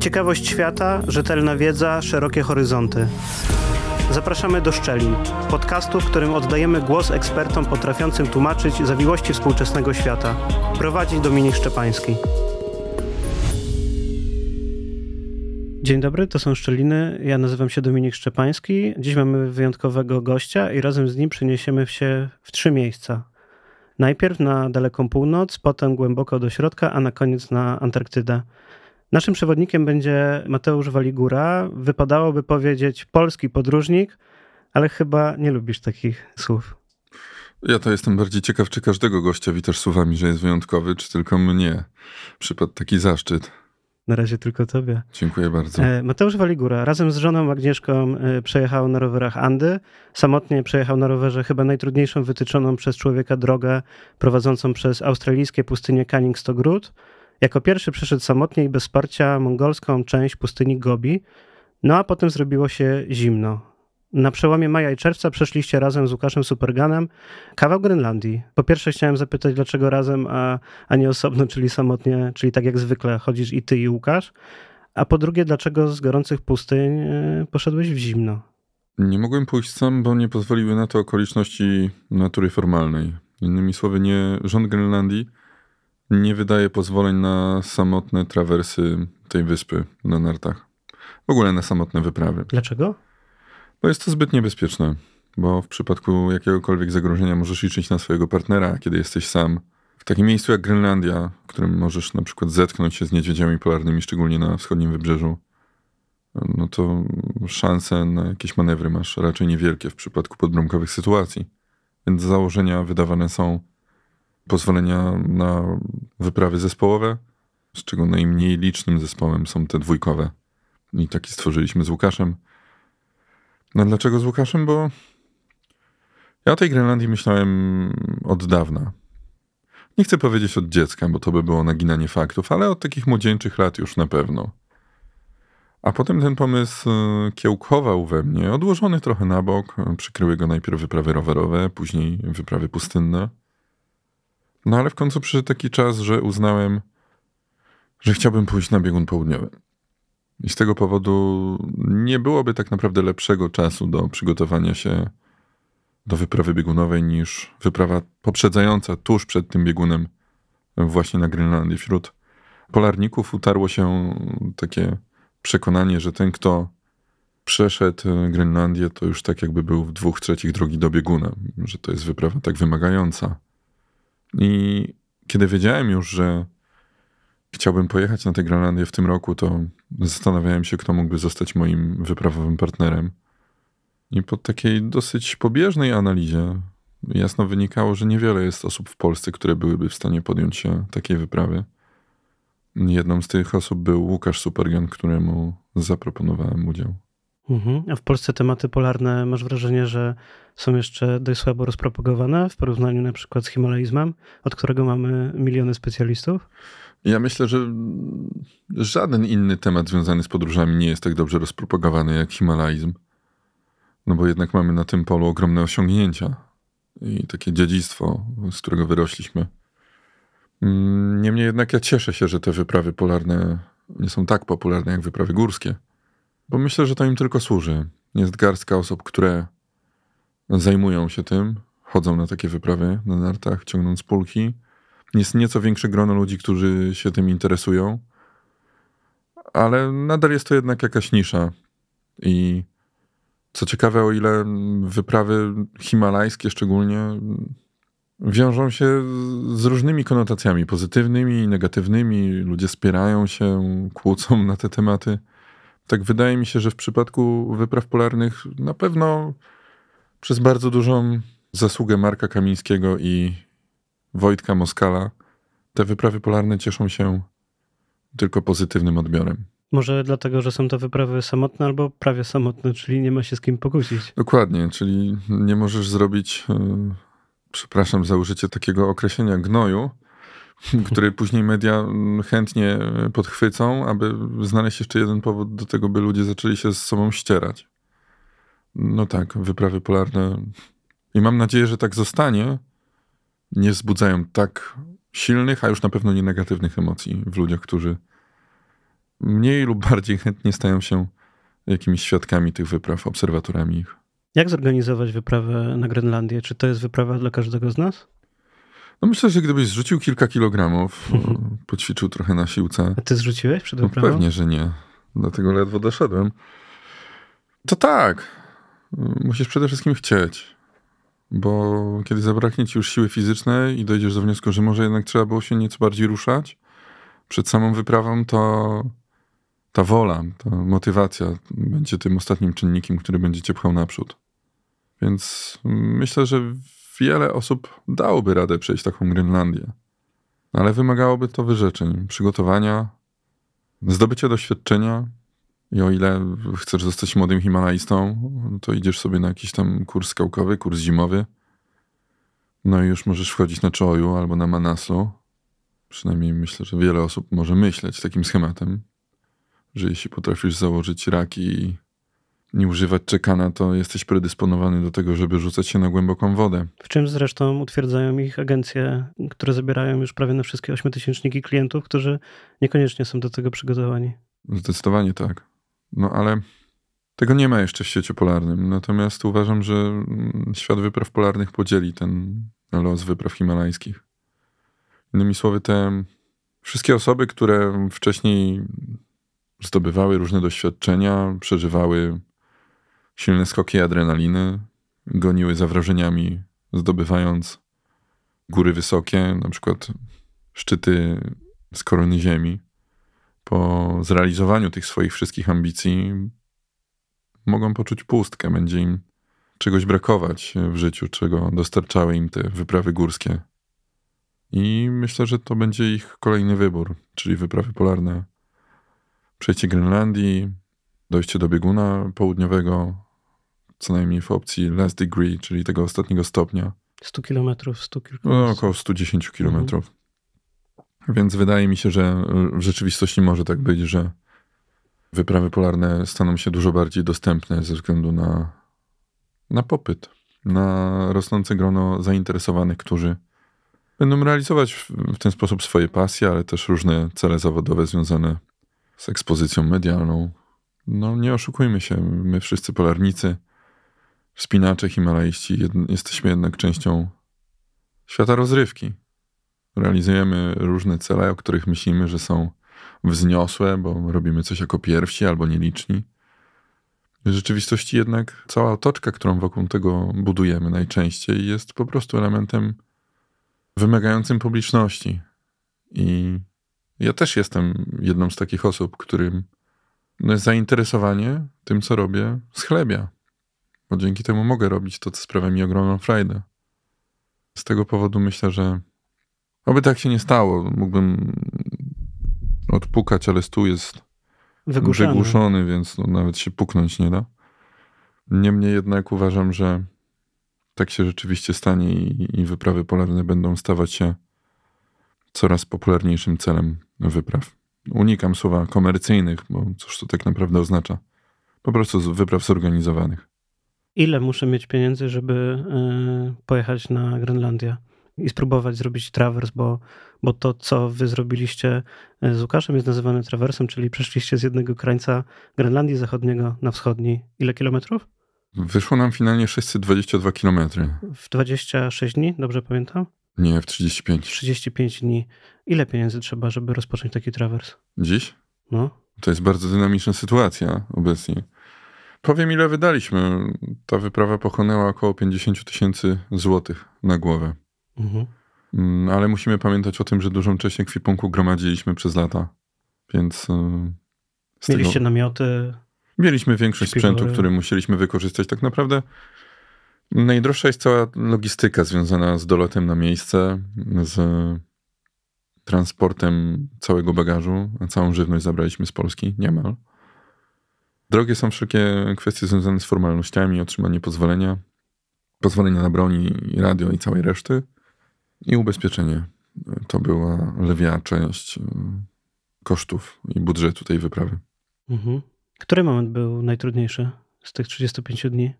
Ciekawość świata, rzetelna wiedza, szerokie horyzonty. Zapraszamy do Szczelin, podcastu, w którym oddajemy głos ekspertom potrafiącym tłumaczyć zawiłości współczesnego świata. Prowadzi Dominik Szczepański. Dzień dobry, to są Szczeliny. Ja nazywam się Dominik Szczepański. Dziś mamy wyjątkowego gościa i razem z nim przeniesiemy się w trzy miejsca. Najpierw na daleką północ, potem głęboko do środka, a na koniec na Antarktydę. Naszym przewodnikiem będzie Mateusz Waligura. Wypadałoby powiedzieć polski podróżnik, ale chyba nie lubisz takich słów. Ja to jestem bardziej ciekaw, czy każdego gościa witasz słowami, że jest wyjątkowy, czy tylko mnie. Przypadł taki zaszczyt. Na razie tylko tobie. Dziękuję bardzo. E, Mateusz Waligura razem z żoną Agnieszką e, przejechał na rowerach Andy. Samotnie przejechał na rowerze chyba najtrudniejszą wytyczoną przez człowieka drogę prowadzącą przez australijskie pustynie Canning Stogród. Jako pierwszy przeszedł samotnie i bez wsparcia mongolską część pustyni Gobi. No a potem zrobiło się zimno. Na przełomie maja i czerwca przeszliście razem z Łukaszem Superganem kawał Grenlandii. Po pierwsze chciałem zapytać, dlaczego razem, a, a nie osobno, czyli samotnie, czyli tak jak zwykle chodzisz i ty i Łukasz. A po drugie, dlaczego z gorących pustyń e, poszedłeś w zimno? Nie mogłem pójść sam, bo nie pozwoliły na to okoliczności natury formalnej. Innymi słowy, nie rząd Grenlandii nie wydaje pozwoleń na samotne trawersy tej wyspy na nartach. W ogóle na samotne wyprawy. Dlaczego? Bo jest to zbyt niebezpieczne. Bo w przypadku jakiegokolwiek zagrożenia możesz liczyć na swojego partnera, kiedy jesteś sam. W takim miejscu jak Grenlandia, w którym możesz na przykład zetknąć się z niedźwiedziami polarnymi, szczególnie na wschodnim wybrzeżu, no to szanse na jakieś manewry masz raczej niewielkie w przypadku podbramkowych sytuacji. Więc założenia wydawane są pozwolenia na wyprawy zespołowe, z czego najmniej licznym zespołem są te dwójkowe. I taki stworzyliśmy z Łukaszem. No dlaczego z Łukaszem? Bo ja o tej Grenlandii myślałem od dawna. Nie chcę powiedzieć od dziecka, bo to by było naginanie faktów, ale od takich młodzieńczych lat już na pewno. A potem ten pomysł e, kiełkował we mnie, odłożony trochę na bok. Przykryły go najpierw wyprawy rowerowe, później wyprawy pustynne. No ale w końcu przyszedł taki czas, że uznałem, że chciałbym pójść na biegun południowy. I z tego powodu nie byłoby tak naprawdę lepszego czasu do przygotowania się do wyprawy biegunowej niż wyprawa poprzedzająca tuż przed tym biegunem właśnie na Grenlandii. Wśród polarników utarło się takie przekonanie, że ten, kto przeszedł Grenlandię, to już tak jakby był w dwóch trzecich drogi do bieguna, że to jest wyprawa tak wymagająca. I kiedy wiedziałem już, że chciałbym pojechać na tę Grenlandię w tym roku, to zastanawiałem się, kto mógłby zostać moim wyprawowym partnerem. I po takiej dosyć pobieżnej analizie jasno wynikało, że niewiele jest osób w Polsce, które byłyby w stanie podjąć się takiej wyprawy. Jedną z tych osób był Łukasz Supergan, któremu zaproponowałem udział. Mhm. A w Polsce tematy polarne masz wrażenie, że są jeszcze dość słabo rozpropagowane w porównaniu na przykład z himalaizmem, od którego mamy miliony specjalistów? Ja myślę, że żaden inny temat związany z podróżami nie jest tak dobrze rozpropagowany jak himalaizm. No bo jednak mamy na tym polu ogromne osiągnięcia i takie dziedzictwo, z którego wyrośliśmy. Mm, niemniej jednak ja cieszę się, że te wyprawy polarne nie są tak popularne jak wyprawy górskie, bo myślę, że to im tylko służy. Jest garstka osób, które zajmują się tym, chodzą na takie wyprawy na nartach, ciągnąc pulki. Jest nieco większe grono ludzi, którzy się tym interesują, ale nadal jest to jednak jakaś nisza. I co ciekawe, o ile wyprawy himalajskie szczególnie wiążą się z różnymi konotacjami pozytywnymi i negatywnymi, ludzie spierają się, kłócą na te tematy. Tak wydaje mi się, że w przypadku wypraw polarnych na pewno przez bardzo dużą zasługę Marka Kamińskiego i Wojtka Moskala te wyprawy polarne cieszą się tylko pozytywnym odbiorem. Może dlatego, że są to wyprawy samotne albo prawie samotne, czyli nie ma się z kim pokusić. Dokładnie, czyli nie możesz zrobić, yy, przepraszam za użycie takiego określenia, gnoju, który później media chętnie podchwycą, aby znaleźć jeszcze jeden powód do tego, by ludzie zaczęli się z sobą ścierać. No tak, wyprawy polarne. I mam nadzieję, że tak zostanie. Nie wzbudzają tak silnych, a już na pewno nie negatywnych emocji w ludziach, którzy mniej lub bardziej chętnie stają się jakimiś świadkami tych wypraw, obserwatorami ich. Jak zorganizować wyprawę na Grenlandię? Czy to jest wyprawa dla każdego z nas? No myślę, że gdybyś zrzucił kilka kilogramów, poćwiczył trochę na siłce. A ty zrzuciłeś przed No wyprawą? pewnie, że nie. Dlatego ledwo doszedłem. To tak. Musisz przede wszystkim chcieć. Bo kiedy zabraknie ci już siły fizycznej i dojdziesz do wniosku, że może jednak trzeba było się nieco bardziej ruszać przed samą wyprawą, to ta wola, ta motywacja będzie tym ostatnim czynnikiem, który będzie cię pchał naprzód. Więc myślę, że wiele osób dałoby radę przejść taką Grenlandię. Ale wymagałoby to wyrzeczeń, przygotowania, zdobycia doświadczenia. I o ile chcesz zostać młodym Himalajstą, to idziesz sobie na jakiś tam kurs skałkowy, kurs zimowy. No i już możesz wchodzić na Choju albo na Manaslu. Przynajmniej myślę, że wiele osób może myśleć takim schematem, że jeśli potrafisz założyć raki nie używać czekana, to jesteś predysponowany do tego, żeby rzucać się na głęboką wodę. W czym zresztą utwierdzają ich agencje, które zabierają już prawie na wszystkie ośmiotysięczniki klientów, którzy niekoniecznie są do tego przygotowani. Zdecydowanie tak. No ale tego nie ma jeszcze w świecie polarnym. Natomiast uważam, że świat wypraw polarnych podzieli ten los wypraw himalajskich. Innymi słowy, te wszystkie osoby, które wcześniej zdobywały różne doświadczenia, przeżywały silne skoki adrenaliny, goniły za wrażeniami, zdobywając góry wysokie, na przykład szczyty z korony ziemi. Po zrealizowaniu tych swoich wszystkich ambicji mogą poczuć pustkę, będzie im czegoś brakować w życiu, czego dostarczały im te wyprawy górskie. I myślę, że to będzie ich kolejny wybór, czyli wyprawy polarne. Przejście Grenlandii, dojście do bieguna południowego, co najmniej w opcji last degree, czyli tego ostatniego stopnia. 100 kilometrów, 100 kilka. No, około 110 kilometrów. Więc wydaje mi się, że w rzeczywistości może tak być, że wyprawy polarne staną się dużo bardziej dostępne ze względu na, na popyt, na rosnące grono zainteresowanych, którzy będą realizować w ten sposób swoje pasje, ale też różne cele zawodowe związane z ekspozycją medialną. No nie oszukujmy się, my wszyscy polarnicy, wspinacze, himalaiści, jed, jesteśmy jednak częścią świata rozrywki. Realizujemy różne cele, o których myślimy, że są wzniosłe, bo robimy coś jako pierwsi albo nieliczni. W rzeczywistości jednak cała otoczka, którą wokół tego budujemy najczęściej, jest po prostu elementem wymagającym publiczności. I ja też jestem jedną z takich osób, którym no, zainteresowanie tym, co robię, schlebia. Bo dzięki temu mogę robić to, co sprawia mi ogromną frajdę. Z tego powodu myślę, że oby tak się nie stało. Mógłbym odpukać, ale stół jest Wygłuszany. wygłuszony, więc no, nawet się puknąć nie da. Niemniej jednak uważam, że tak się rzeczywiście stanie i, i wyprawy polarne będą stawać się coraz popularniejszym celem wypraw. Unikam słowa komercyjnych, bo cóż to tak naprawdę oznacza? Po prostu z- wypraw zorganizowanych. Ile muszę mieć pieniędzy, żeby y, pojechać na Grenlandię i spróbować zrobić trawers, bo, bo to, co wy zrobiliście y, z Łukaszem, jest nazywane trawersem, czyli przeszliście z jednego krańca Grenlandii Zachodniego na wschodni. Ile kilometrów? Wyszło nam finalnie 622 km. W 26 dni, dobrze pamiętam? Nie, w 35. 35 dni. Ile pieniędzy trzeba, żeby rozpocząć taki trawers? Dziś? No, To jest bardzo dynamiczna sytuacja obecnie. Powiem, ile wydaliśmy. Ta wyprawa pochłonęła około 50 tysięcy złotych na głowę. mhm. Mm, Ale musimy pamiętać o tym, że dużą część ekwipunku gromadziliśmy przez lata. Więc y, z tego Mieliście namioty, mieliśmy większość śpiwory. sprzętu, który musieliśmy wykorzystać. Tak naprawdę najdroższa jest cała logistyka związana z dolotem na miejsce, z transportem całego bagażu. Całą żywność zabraliśmy z Polski, niemal. Drogie są wszelkie kwestie związane z formalnościami, otrzymanie pozwolenia, pozwolenia na broni, i radio i całej reszty. I ubezpieczenie. To była lwia część y, kosztów i budżetu tej wyprawy. Mhm. Który moment był najtrudniejszy z tych 35 dni?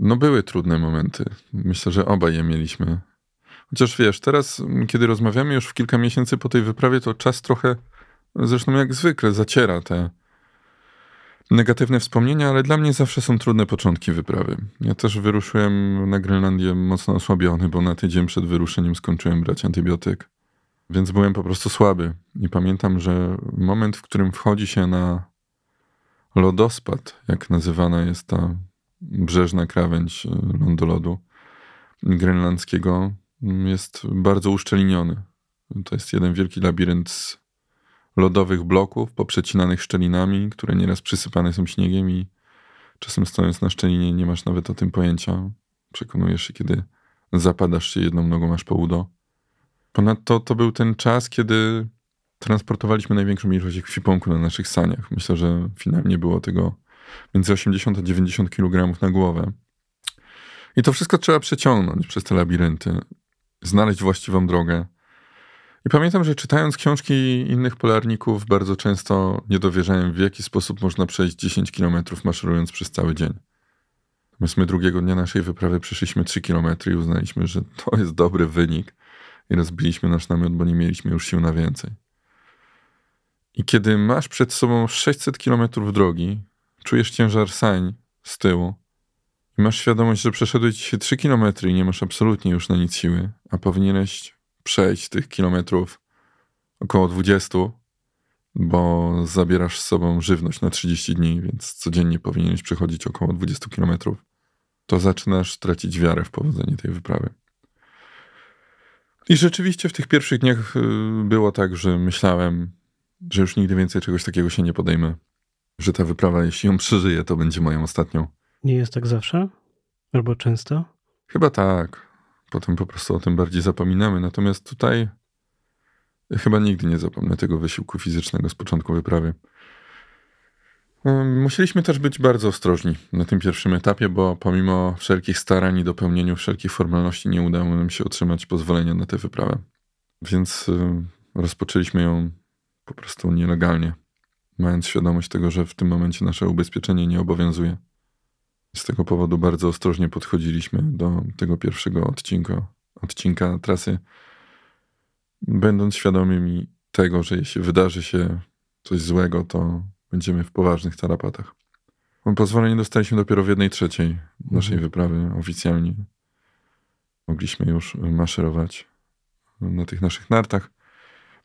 No były trudne momenty. Myślę, że obaj je mieliśmy. Chociaż wiesz, teraz, kiedy rozmawiamy już w kilka miesięcy po tej wyprawie, to czas trochę zresztą jak zwykle zaciera te negatywne wspomnienia, ale dla mnie zawsze są trudne początki wyprawy. Ja też wyruszyłem na Grenlandię mocno osłabiony, bo na tydzień przed wyruszeniem skończyłem brać antybiotyk, więc byłem po prostu słaby. I pamiętam, że moment, w którym wchodzi się na lodospad, jak nazywana jest ta brzeżna krawędź lądolodu grenlandzkiego, jest bardzo uszczelniony. To jest jeden wielki labirynt z lodowych bloków poprzecinanych szczelinami, które nieraz przysypane są śniegiem i czasem stojąc na szczelinie nie masz nawet o tym pojęcia. Przekonujesz się, kiedy zapadasz się jedną nogą aż po udo. Ponadto to był ten czas, kiedy transportowaliśmy największą ilość ekwipunku na naszych saniach. Myślę, że finalnie było tego między 80 a 90 kg na głowę. I to wszystko trzeba przeciągnąć przez te labirynty, znaleźć właściwą drogę. I pamiętam, że czytając książki innych polarników, bardzo często nie dowierzałem, w jaki sposób można przejść 10 km maszerując przez cały dzień. Natomiast my drugiego dnia naszej wyprawy przeszliśmy 3 km i uznaliśmy, że to jest dobry wynik. I rozbiliśmy nasz namiot, bo nie mieliśmy już sił na więcej. I kiedy masz przed sobą 600 km drogi, czujesz ciężar sań z tyłu i masz świadomość, że przeszedłeś dzisiaj 3 km i nie masz absolutnie już na nic siły, a powinieneś przejść tych kilometrów około 20, bo zabierasz z sobą żywność na 30 dni, więc codziennie powinieneś przechodzić około 20 kilometrów, to zaczynasz tracić wiarę w powodzenie tej wyprawy. I rzeczywiście w tych pierwszych dniach y, było tak, że myślałem, że już nigdy więcej czegoś takiego się nie podejmę. Że ta wyprawa, jeśli ją przeżyję, to będzie moją ostatnią. Nie jest tak zawsze? Albo często? Chyba tak. Potem po prostu o tym bardziej zapominamy. Natomiast tutaj chyba nigdy nie zapomnę tego wysiłku fizycznego z początku wyprawy. Musieliśmy też być bardzo ostrożni na tym pierwszym etapie, bo pomimo wszelkich starań i dopełnieniu wszelkich formalności nie udało nam się otrzymać pozwolenia na tę wyprawę. Więc rozpoczęliśmy ją po prostu nielegalnie, mając świadomość tego, że w tym momencie nasze ubezpieczenie nie obowiązuje. Z tego powodu bardzo ostrożnie podchodziliśmy do tego pierwszego odcinka, odcinka trasy, będąc świadomymi tego, że jeśli wydarzy się coś złego, to będziemy w poważnych tarapatach. Pozwolenie dostaliśmy dopiero w jednej trzeciej naszej mhm. wyprawy oficjalnie. Mogliśmy już maszerować na tych naszych nartach.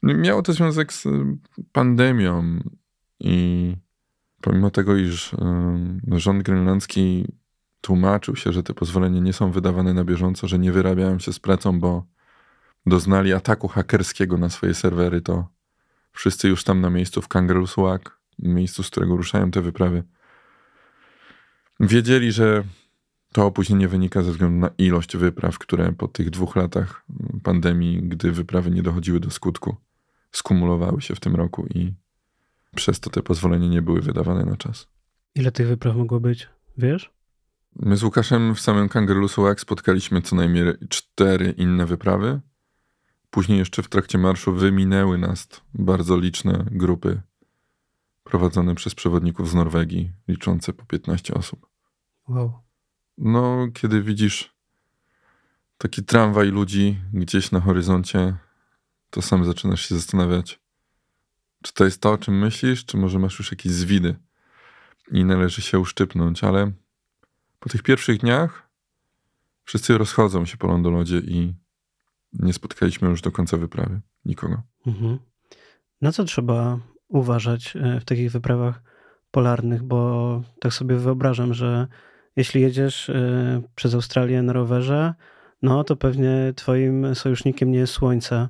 Miało to związek z pandemią i pomimo tego, iż rząd grenlandzki tłumaczył się, że te pozwolenia nie są wydawane na bieżąco, że nie wyrabiają się z pracą, bo doznali ataku hakerskiego na swoje serwery, to wszyscy już tam na miejscu w Kangerlussuaq, miejscu, z którego ruszają te wyprawy, wiedzieli, że to opóźnienie wynika ze względu na ilość wypraw, które po tych dwóch latach pandemii, gdy wyprawy nie dochodziły do skutku, skumulowały się w tym roku i przez to te pozwolenia nie były wydawane na czas. Ile tych wypraw mogło być, wiesz? My z Łukaszem w samym Kangerlussuaq spotkaliśmy co najmniej cztery inne wyprawy. Później jeszcze w trakcie marszu wyminęły nas bardzo liczne grupy prowadzone przez przewodników z Norwegii, liczące po 15 osób. Wow. No, kiedy widzisz taki tramwaj ludzi gdzieś na horyzoncie, to sam zaczynasz się zastanawiać, czy to jest to, o czym myślisz, czy może masz już jakieś zwidy i należy się uszczypnąć, ale po tych pierwszych dniach wszyscy rozchodzą się po lądolodzie i nie spotkaliśmy już do końca wyprawy nikogo. Mhm. Na co trzeba uważać e, w takich wyprawach polarnych? Bo tak sobie wyobrażam, że jeśli jedziesz e, przez Australię na rowerze, no to pewnie twoim sojusznikiem nie jest słońce.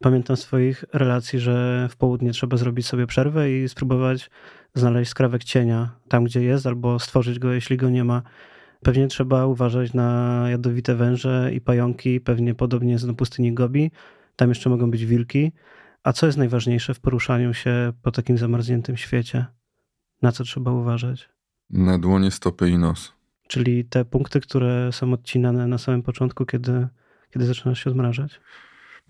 Pamiętam swoich relacji, że w południe trzeba zrobić sobie przerwę i spróbować znaleźć skrawek cienia tam, gdzie jest, albo stworzyć go, jeśli go nie ma. Pewnie trzeba uważać na jadowite węże i pająki, pewnie podobnie jest na pustyni Gobi. Tam jeszcze mogą być wilki. A co jest najważniejsze w poruszaniu się po takim zamarzniętym świecie? Na co trzeba uważać? Na dłonie, stopy i nos. Czyli te punkty, które są odcinane na samym początku, kiedy, kiedy zaczynasz się odmrażać?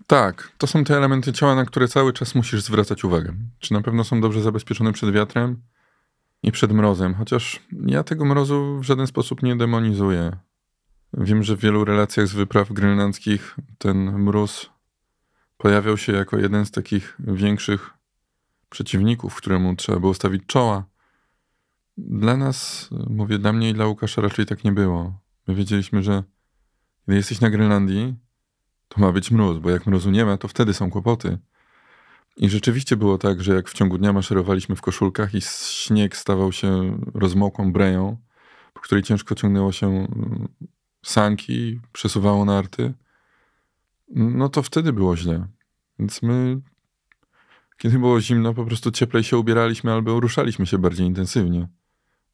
Tak, to są te elementy ciała, na które cały czas musisz zwracać uwagę. Czy na pewno są dobrze zabezpieczone przed wiatrem i przed mrozem? Chociaż ja tego mrozu w żaden sposób nie demonizuję. Wiem, że w wielu relacjach z wypraw grenlandzkich ten mróz pojawiał się jako jeden z takich większych przeciwników, któremu trzeba było stawić czoła. Dla nas, mówię dla mnie i dla Łukasza raczej tak nie było. My wiedzieliśmy, że kiedy jesteś na Grenlandii, to ma być mróz, bo jak mrozu nie ma, to wtedy są kłopoty. I rzeczywiście było tak, że jak w ciągu dnia maszerowaliśmy w koszulkach i śnieg stawał się rozmokłą breją, po której ciężko ciągnęło się mm, sanki, przesuwało narty, no to wtedy było źle. Więc my, kiedy było zimno, po prostu cieplej się ubieraliśmy albo ruszaliśmy się bardziej intensywnie.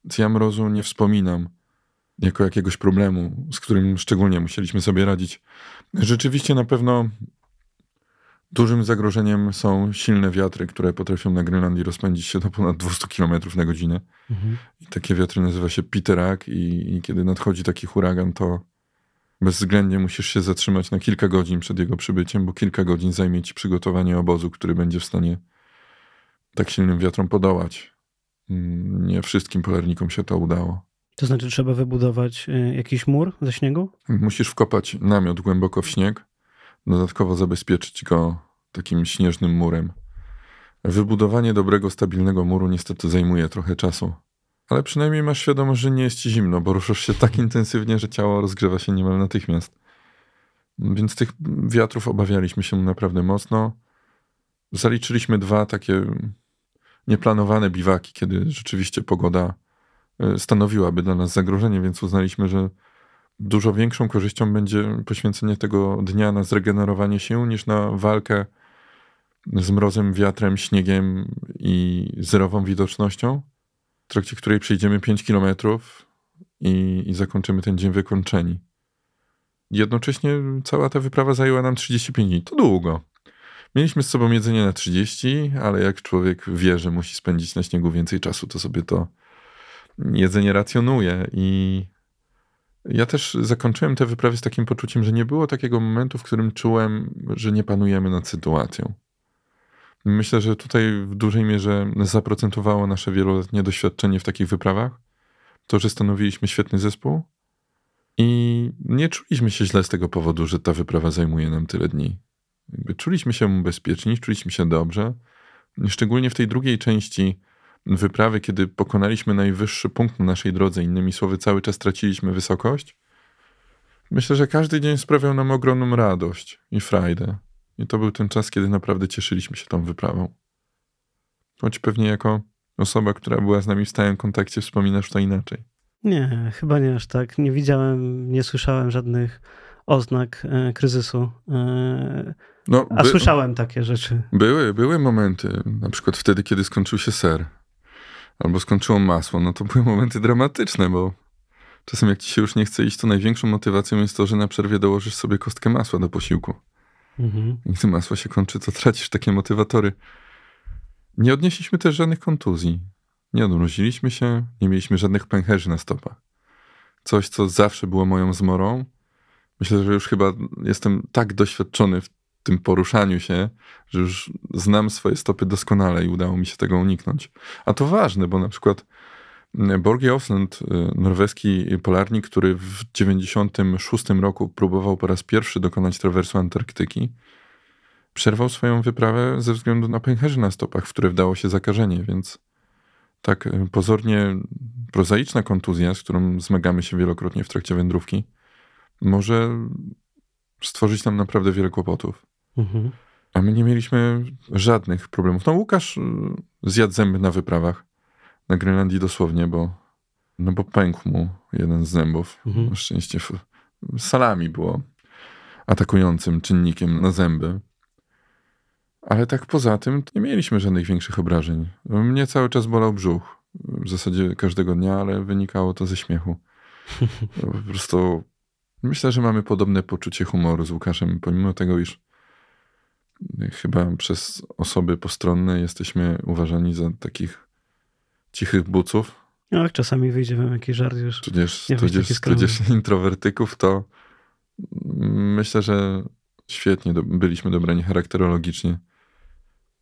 Więc ja mrozu nie wspominam jako jakiegoś problemu, z którym szczególnie musieliśmy sobie radzić. Rzeczywiście na pewno dużym zagrożeniem są silne wiatry, które potrafią na Grenlandii rozpędzić się do ponad 200 km na godzinę. Mhm. I takie wiatry nazywa się Piterak i, i kiedy nadchodzi taki huragan, to bezwzględnie musisz się zatrzymać na kilka godzin przed jego przybyciem, bo kilka godzin zajmie ci przygotowanie obozu, który będzie w stanie tak silnym wiatrom podołać. Mm, nie wszystkim polarnikom się to udało. To znaczy, trzeba wybudować y, jakiś mur ze śniegu? Musisz wkopać namiot głęboko w śnieg, dodatkowo zabezpieczyć go takim śnieżnym murem. Wybudowanie dobrego, stabilnego muru niestety zajmuje trochę czasu. Ale przynajmniej masz świadomość, że nie jest ci zimno, bo ruszasz się tak intensywnie, że ciało rozgrzewa się niemal natychmiast. Więc tych wiatrów obawialiśmy się naprawdę mocno. Zaliczyliśmy dwa takie nieplanowane biwaki, kiedy rzeczywiście pogoda e, stanowiłaby dla nas zagrożenie, więc uznaliśmy, że dużo większą korzyścią będzie poświęcenie tego dnia na zregenerowanie się niż na walkę z mrozem, wiatrem, śniegiem i zerową widocznością, w trakcie której przejdziemy 5 kilometrów i, i zakończymy ten dzień wykończeni. Jednocześnie cała ta wyprawa zajęła nam 35 dni. To długo. Mieliśmy z sobą jedzenie na 30, ale jak człowiek wie, że musi spędzić na śniegu więcej czasu, to sobie to jedzenie racjonuje. I ja też zakończyłem tę wyprawę z takim poczuciem, że nie było takiego momentu, w którym czułem, że nie panujemy nad sytuacją. Myślę, że tutaj w dużej mierze zaprocentowało nasze wieloletnie doświadczenie w takich wyprawach. To, że stanowiliśmy świetny zespół i nie czuliśmy się źle z tego powodu, że ta wyprawa zajmuje nam tyle dni. Jakby czuliśmy się bezpieczni, czuliśmy się dobrze. Szczególnie w tej drugiej części wyprawy, kiedy pokonaliśmy najwyższy punkt na naszej drodze, innymi słowy, cały czas traciliśmy wysokość. Myślę, że każdy dzień sprawiał nam ogromną radość i frajdę. I to był ten czas, kiedy naprawdę cieszyliśmy się tą wyprawą. Choć pewnie jako osoba, która była z nami w stałym kontakcie, wspominasz to inaczej. Nie, chyba nie aż tak. Nie widziałem, nie słyszałem żadnych oznak e, kryzysu. E, no, a by, słyszałem takie rzeczy. Były, były momenty, na przykład wtedy, kiedy skończył się ser, albo skończyło masło, no to były momenty dramatyczne, bo czasem jak ci się już nie chce iść, to największą motywacją jest to, że na przerwie dołożysz sobie kostkę masła do posiłku. Mhm. I gdy masło się kończy, to tracisz takie motywatory. Nie odnieśliśmy też żadnych kontuzji. Nie odmroziliśmy się, nie mieliśmy żadnych pęcherzy na stopach. Coś, co zawsze było moją zmorą. Myślę, że już chyba jestem tak doświadczony w tym poruszaniu się, że już znam swoje stopy doskonale i udało mi się tego uniknąć. A to ważne, bo na przykład mm, Borgie Osland, y, norweski polarnik, który w 96 roku próbował po raz pierwszy dokonać trawersu Antarktyki, przerwał swoją wyprawę ze względu na pęcherzy na stopach, w które wdało się zakażenie, więc tak y, pozornie prozaiczna kontuzja, z którą zmagamy się wielokrotnie w trakcie wędrówki, może stworzyć nam naprawdę wiele kłopotów. Mhm. A my nie mieliśmy żadnych problemów. No Łukasz y, zjadł zęby na wyprawach. Na Grenlandii dosłownie, bo, no bo pękł mu jeden z zębów. Mhm. Na szczęście salami było atakującym czynnikiem na zęby. Ale tak poza tym nie mieliśmy żadnych większych obrażeń. Mnie cały czas bolał brzuch. W zasadzie każdego dnia, ale wynikało to ze śmiechu. Po prostu myślę, że mamy podobne poczucie humoru z Łukaszem, pomimo tego, iż chyba przez osoby postronne jesteśmy uważani za takich cichych buców. No, czasami wyjdzie wam jakiś żart już. Tudzież, tudzież, tudzież introwertyków, to myślę, że świetnie do, byliśmy dobrani charakterologicznie.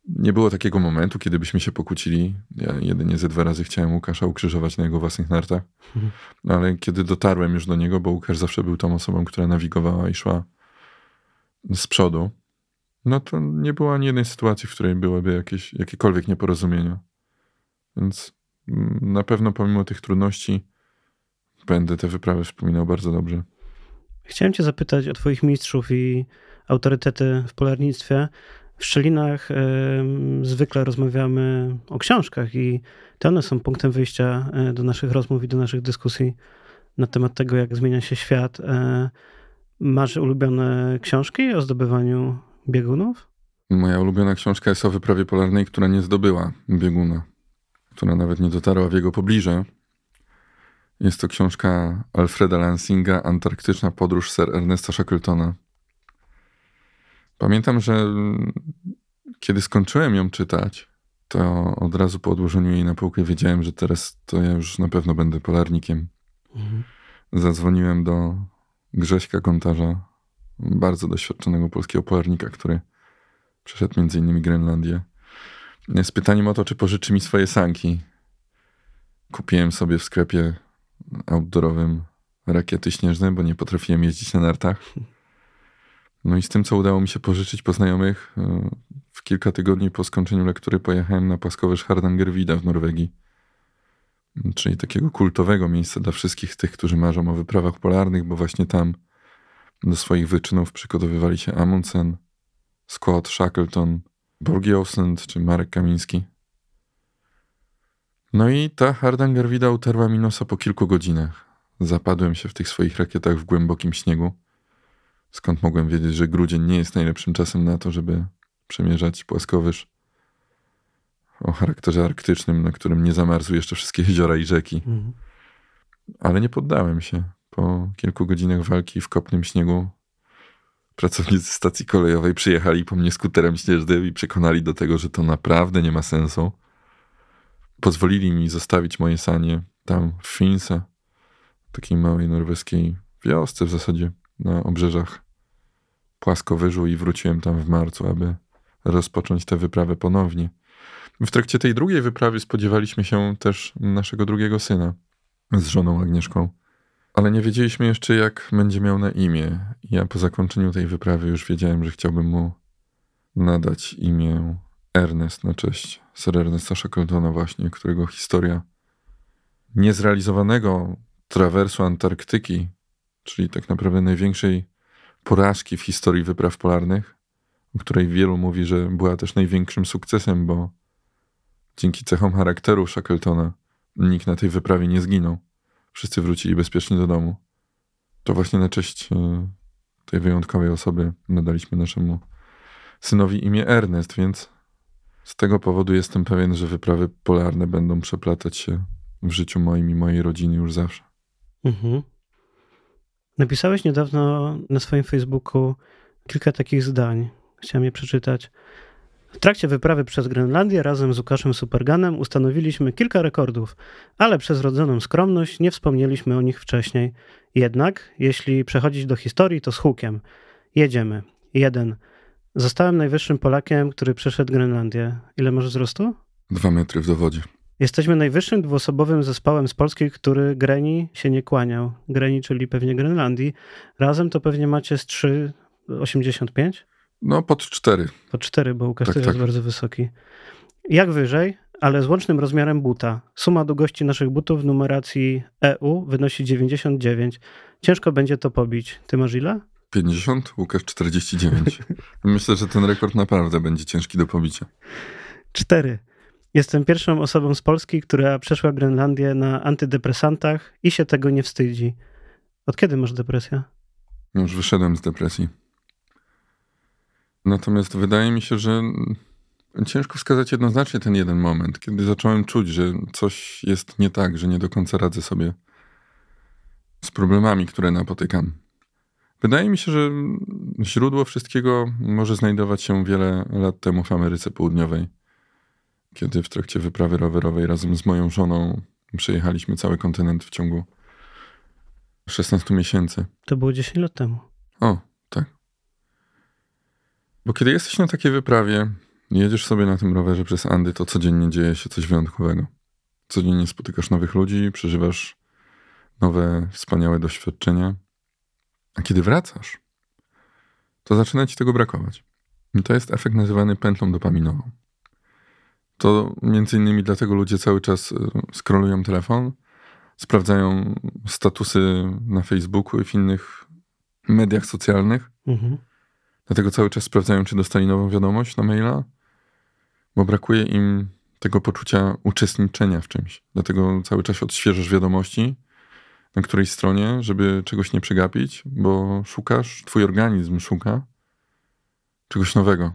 Nie było takiego momentu, kiedy byśmy się pokłócili. Ja jedynie ze dwa razy chciałem Łukasza ukrzyżować na jego własnych nartach. Mhm. Ale kiedy dotarłem już do niego, bo Łukasz zawsze był tą osobą, która nawigowała i szła z przodu, No to nie było ani jednej sytuacji, w której byłyby jakieś, jakiekolwiek nieporozumienia. Więc mm, na pewno pomimo tych trudności będę te wyprawy wspominał bardzo dobrze. Chciałem cię zapytać o twoich mistrzów i autorytety w polarnictwie. W Szczelinach y, zwykle rozmawiamy o książkach i te one są punktem wyjścia e, do naszych rozmów i do naszych dyskusji na temat tego, jak zmienia się świat. Y, masz ulubione książki o zdobywaniu biegunów? Moja ulubiona książka jest o wyprawie polarnej, która nie zdobyła bieguna, która nawet nie dotarła w jego pobliże. Jest to książka Alfreda Lansinga Antarktyczna podróż Sir Ernesta Shackletona. Pamiętam, że kiedy skończyłem ją czytać, to od razu po odłożeniu jej na półkę wiedziałem, że teraz to ja już na pewno będę polarnikiem. Mhm. Zadzwoniłem do Grześka Kontarza, bardzo doświadczonego polskiego polarnika, który przeszedł między innymi Grenlandię, z pytaniem o to, czy pożyczy mi swoje sanki. Kupiłem sobie w sklepie outdoorowym rakiety śnieżne, bo nie potrafiłem jeździć na nartach. No i z tym, co udało mi się pożyczyć po znajomych, w kilka tygodni po skończeniu lektury pojechałem na płaskowyż Hardangervida w Norwegii. Czyli takiego kultowego miejsca dla wszystkich tych, którzy marzą o wyprawach polarnych, bo właśnie tam swoich wyczynów przygotowywali się Amundsen, Scott, Shackleton, Borgi Osland czy Marek Kamiński. No i ta Hardangervida utarła mi nosa po kilku godzinach. Zapadłem się w tych swoich rakietach w głębokim śniegu. Skąd mogłem wiedzieć, że grudzień nie jest najlepszym czasem na to, żeby przemierzać płaskowyż o charakterze arktycznym, na którym nie zamarzły jeszcze wszystkie jeziora i rzeki. Mhm. Ale nie poddałem się. Po kilku godzinach walki w kopnym śniegu pracownicy stacji kolejowej przyjechali po mnie skuterem śnieżnym i przekonali do tego, że to naprawdę nie ma sensu. Pozwolili mi zostawić moje sanie tam w Finse, takiej małej norweskiej wiosce w zasadzie na obrzeżach płaskowyżu i wróciłem tam w marcu, aby rozpocząć tę wyprawę ponownie. W trakcie tej drugiej wyprawy spodziewaliśmy się też naszego drugiego syna z żoną Agnieszką, ale nie wiedzieliśmy jeszcze, jak będzie miał na imię. Ja po zakończeniu tej wyprawy już wiedziałem, że chciałbym mu nadać imię Ernest na cześć Sir Ernesta Shackletona właśnie, którego historia niezrealizowanego trawersu Antarktyki, czyli tak naprawdę największej porażki w historii wypraw polarnych, o której wielu mówi, że była też największym sukcesem, bo dzięki cechom charakteru Shackletona nikt na tej wyprawie nie zginął. Wszyscy wrócili bezpiecznie do domu. To właśnie na cześć e, tej wyjątkowej osoby nadaliśmy naszemu synowi imię Ernest, więc z tego powodu jestem pewien, że wyprawy polarne będą przeplatać się w życiu moim i mojej rodziny już zawsze. Mhm. Napisałeś niedawno na swoim Facebooku kilka takich zdań. Chciałem je przeczytać. W trakcie wyprawy przez Grenlandię razem z Łukaszem Superganem ustanowiliśmy kilka rekordów, ale przez rodzoną skromność nie wspomnieliśmy o nich wcześniej. Jednak, jeśli przechodzić do historii, to z hukiem. Jedziemy. Jeden. Zostałem najwyższym Polakiem, który przeszedł Grenlandię. Ile masz wzrostu? Dwa metry w dowodzie. Jesteśmy najwyższym dwuosobowym zespołem z Polski, który Greni się nie kłaniał. Greni, czyli pewnie Grenlandii. Razem to pewnie macie z 3,85? No, pod 4. Pod 4, bo Łukasz tak, też tak. jest bardzo wysoki. Jak wyżej, ale z łącznym rozmiarem buta. Suma długości naszych butów w numeracji EU wynosi 99. Ciężko będzie to pobić. Ty masz ile? 50, Łukasz 49. Myślę, że ten rekord naprawdę będzie ciężki do pobicia. 4. Jestem pierwszą osobą z Polski, która przeszła Grenlandię na antydepresantach i się tego nie wstydzi. Od kiedy masz depresję? Już wyszedłem z depresji. Natomiast wydaje mi się, że ciężko wskazać jednoznacznie ten jeden moment, kiedy zacząłem czuć, że coś jest nie tak, że nie do końca radzę sobie z problemami, które napotykam. Wydaje mi się, że źródło wszystkiego może znajdować się wiele lat temu w Ameryce Południowej kiedy w trakcie wyprawy rowerowej razem z moją żoną przejechaliśmy cały kontynent w ciągu 16 miesięcy. To było 10 lat temu. O. Bo kiedy jesteś na takiej wyprawie, jedziesz sobie na tym rowerze przez Andy, to codziennie dzieje się coś wyjątkowego. Codziennie spotykasz nowych ludzi, przeżywasz nowe, wspaniałe doświadczenia. A kiedy wracasz, to zaczyna ci tego brakować. To jest efekt nazywany pętlą dopaminową. To między innymi dlatego ludzie cały czas y, scrollują telefon, sprawdzają statusy na Facebooku i w innych mediach socjalnych. Mhm. Dlatego cały czas sprawdzają, czy dostali nową wiadomość na maila, bo brakuje im tego poczucia uczestniczenia w czymś. Dlatego cały czas odświeżasz wiadomości na którejś stronie, żeby czegoś nie przegapić, bo szukasz, twój organizm szuka czegoś nowego.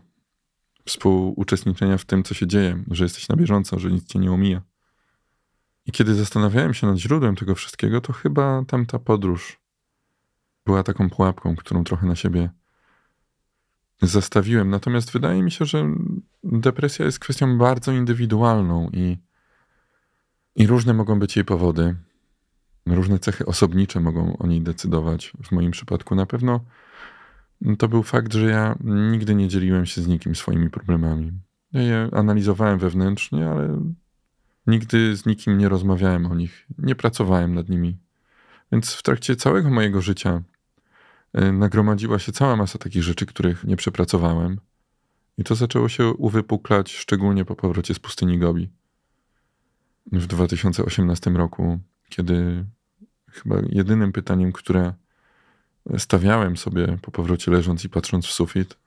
Współuczestniczenia w tym, co się dzieje, że jesteś na bieżąco, że nic cię nie omija. I kiedy zastanawiałem się nad źródłem tego wszystkiego, to chyba tamta podróż była taką pułapką, którą trochę na siebie zastawiłem. Natomiast wydaje mi się, że depresja jest kwestią bardzo indywidualną i, i różne mogą być jej powody. Różne cechy osobnicze mogą o niej decydować. W moim przypadku na pewno to był fakt, że ja nigdy nie dzieliłem się z nikim swoimi problemami. Ja je analizowałem wewnętrznie, ale nigdy z nikim nie rozmawiałem o nich, nie pracowałem nad nimi. Więc w trakcie całego mojego życia nagromadziła się cała masa takich rzeczy, których nie przepracowałem. I to zaczęło się uwypuklać, szczególnie po powrocie z pustyni Gobi. W 2018 roku, kiedy chyba jedynym pytaniem, które stawiałem sobie po powrocie leżąc i patrząc w sufit,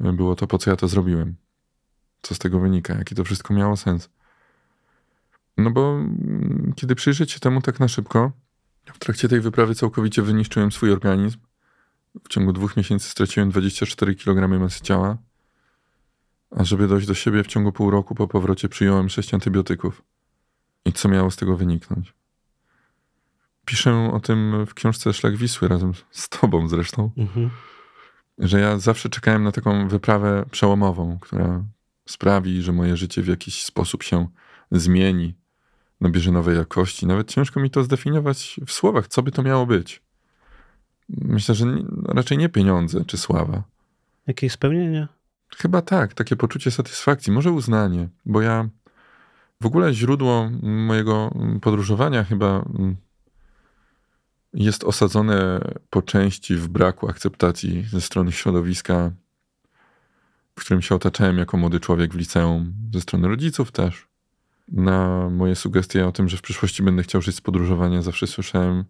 było to, po co ja to zrobiłem. Co z tego wynika, jaki to wszystko miało sens. No bo mm, kiedy przyjrzeć się temu tak na szybko, w trakcie tej wyprawy całkowicie wyniszczyłem swój organizm. W ciągu dwóch miesięcy straciłem 24 kg masy ciała. A żeby dojść do siebie w ciągu pół roku po powrocie przyjąłem 6 antybiotyków. I co miało z tego wyniknąć? Piszę o tym w książce Szlak Wisły razem z tobą zresztą. Mhm. Że ja zawsze czekałem na taką wyprawę przełomową, która sprawi, że moje życie w jakiś sposób się zmieni, nabierze nowej jakości. Nawet ciężko mi to zdefiniować w słowach, co by to miało być. Myślę, że nie, raczej nie pieniądze czy sława. Jakieś spełnienie? Chyba tak, takie poczucie satysfakcji, może uznanie, bo ja w ogóle źródło mojego podróżowania chyba jest osadzone po części w braku akceptacji ze strony środowiska, w którym się otaczałem jako młody człowiek w liceum, ze strony rodziców też. Na moje sugestie o tym, że w przyszłości będę chciał żyć z podróżowania, zawsze słyszałem: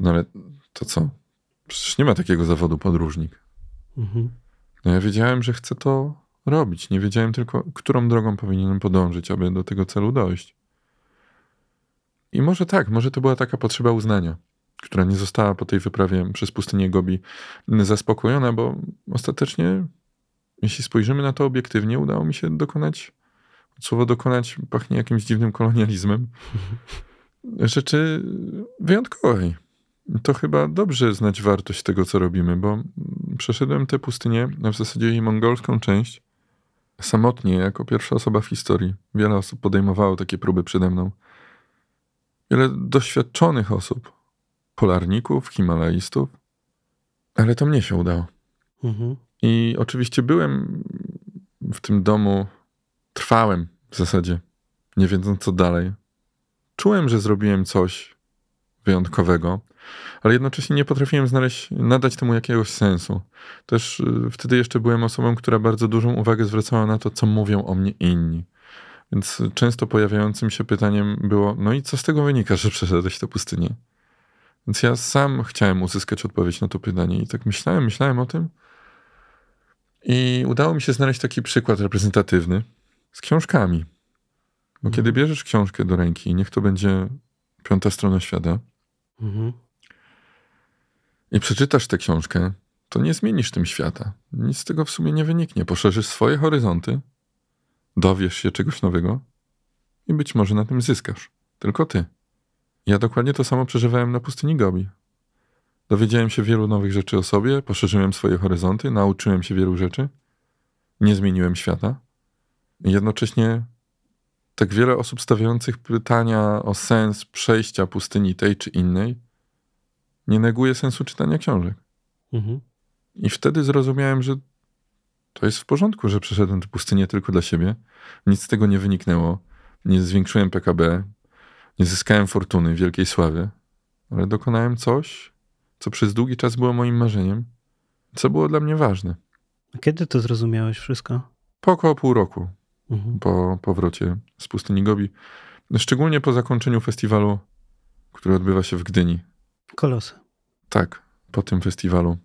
No ale to co? Przecież nie ma takiego zawodu podróżnik. Mhm. No ja wiedziałem, że chcę to robić. Nie wiedziałem tylko, którą drogą powinienem podążyć, aby do tego celu dojść. I może tak, może to była taka potrzeba uznania, która nie została po tej wyprawie przez pustynię Gobi zaspokojona, bo ostatecznie, jeśli spojrzymy na to obiektywnie, udało mi się dokonać, słowo dokonać pachnie jakimś dziwnym kolonializmem, rzeczy wyjątkowej. To chyba dobrze znać wartość tego, co robimy, bo przeszedłem tę pustynię, a w zasadzie jej mongolską część, samotnie, jako pierwsza osoba w historii. Wiele osób podejmowało takie próby przede mną wiele doświadczonych osób, polarników, himalaistów, ale to mnie się udało. Mhm. I oczywiście byłem w tym domu, trwałem w zasadzie, nie wiedząc co dalej. Czułem, że zrobiłem coś wyjątkowego, ale jednocześnie nie potrafiłem znaleźć, nadać temu jakiegoś sensu. Też y, wtedy jeszcze byłem osobą, która bardzo dużą uwagę zwracała na to, co mówią o mnie inni. Więc często pojawiającym się pytaniem było: No i co z tego wynika, że przeszedłeś tę pustynię? Więc ja sam chciałem uzyskać odpowiedź na to pytanie i tak myślałem, myślałem o tym. I udało mi się znaleźć taki przykład reprezentatywny z książkami. Bo kiedy bierzesz książkę do ręki, niech to będzie piąta strona świata, Mhm. i przeczytasz tę książkę, to nie zmienisz tym świata. Nic z tego w sumie nie wyniknie. Poszerzysz swoje horyzonty, dowiesz się czegoś nowego i być może na tym zyskasz. Tylko ty. Ja dokładnie to samo przeżywałem na pustyni Gobi. Dowiedziałem się wielu nowych rzeczy o sobie, poszerzyłem swoje horyzonty, nauczyłem się wielu rzeczy, nie zmieniłem świata. Jednocześnie tak wiele osób stawiających pytania o sens przejścia pustyni tej czy innej nie neguje sensu czytania książek. Mhm. I wtedy zrozumiałem, że to jest w porządku, że przeszedłem tę pustynię tylko dla siebie. Nic z tego nie wyniknęło. Nie zwiększyłem PKB, nie zyskałem fortuny, wielkiej sławy, ale dokonałem coś, co przez długi czas było moim marzeniem, co było dla mnie ważne. A kiedy to zrozumiałeś wszystko? Po około pół roku Mhm. po powrocie z pustyni Gobi. Szczególnie po zakończeniu festiwalu, który odbywa się w Gdyni. Kolosy. Tak, po tym festiwalu.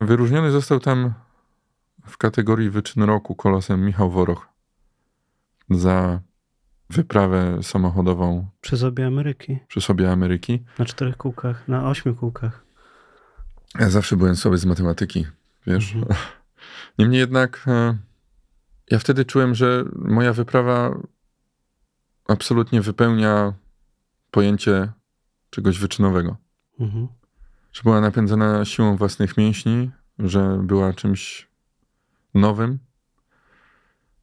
Wyróżniony został tam w kategorii wyczyn roku kolosem Michał Woroch za wyprawę samochodową Przez obie Ameryki. przy sobie Ameryki. Na czterech kółkach, na ośmiu kółkach. Ja zawsze byłem słaby z matematyki, wiesz. Mhm. Niemniej jednak e, ja wtedy czułem, że moja wyprawa absolutnie wypełnia pojęcie czegoś wyczynowego. Mhm. Że była napędzana siłą własnych mięśni, że była czymś nowym.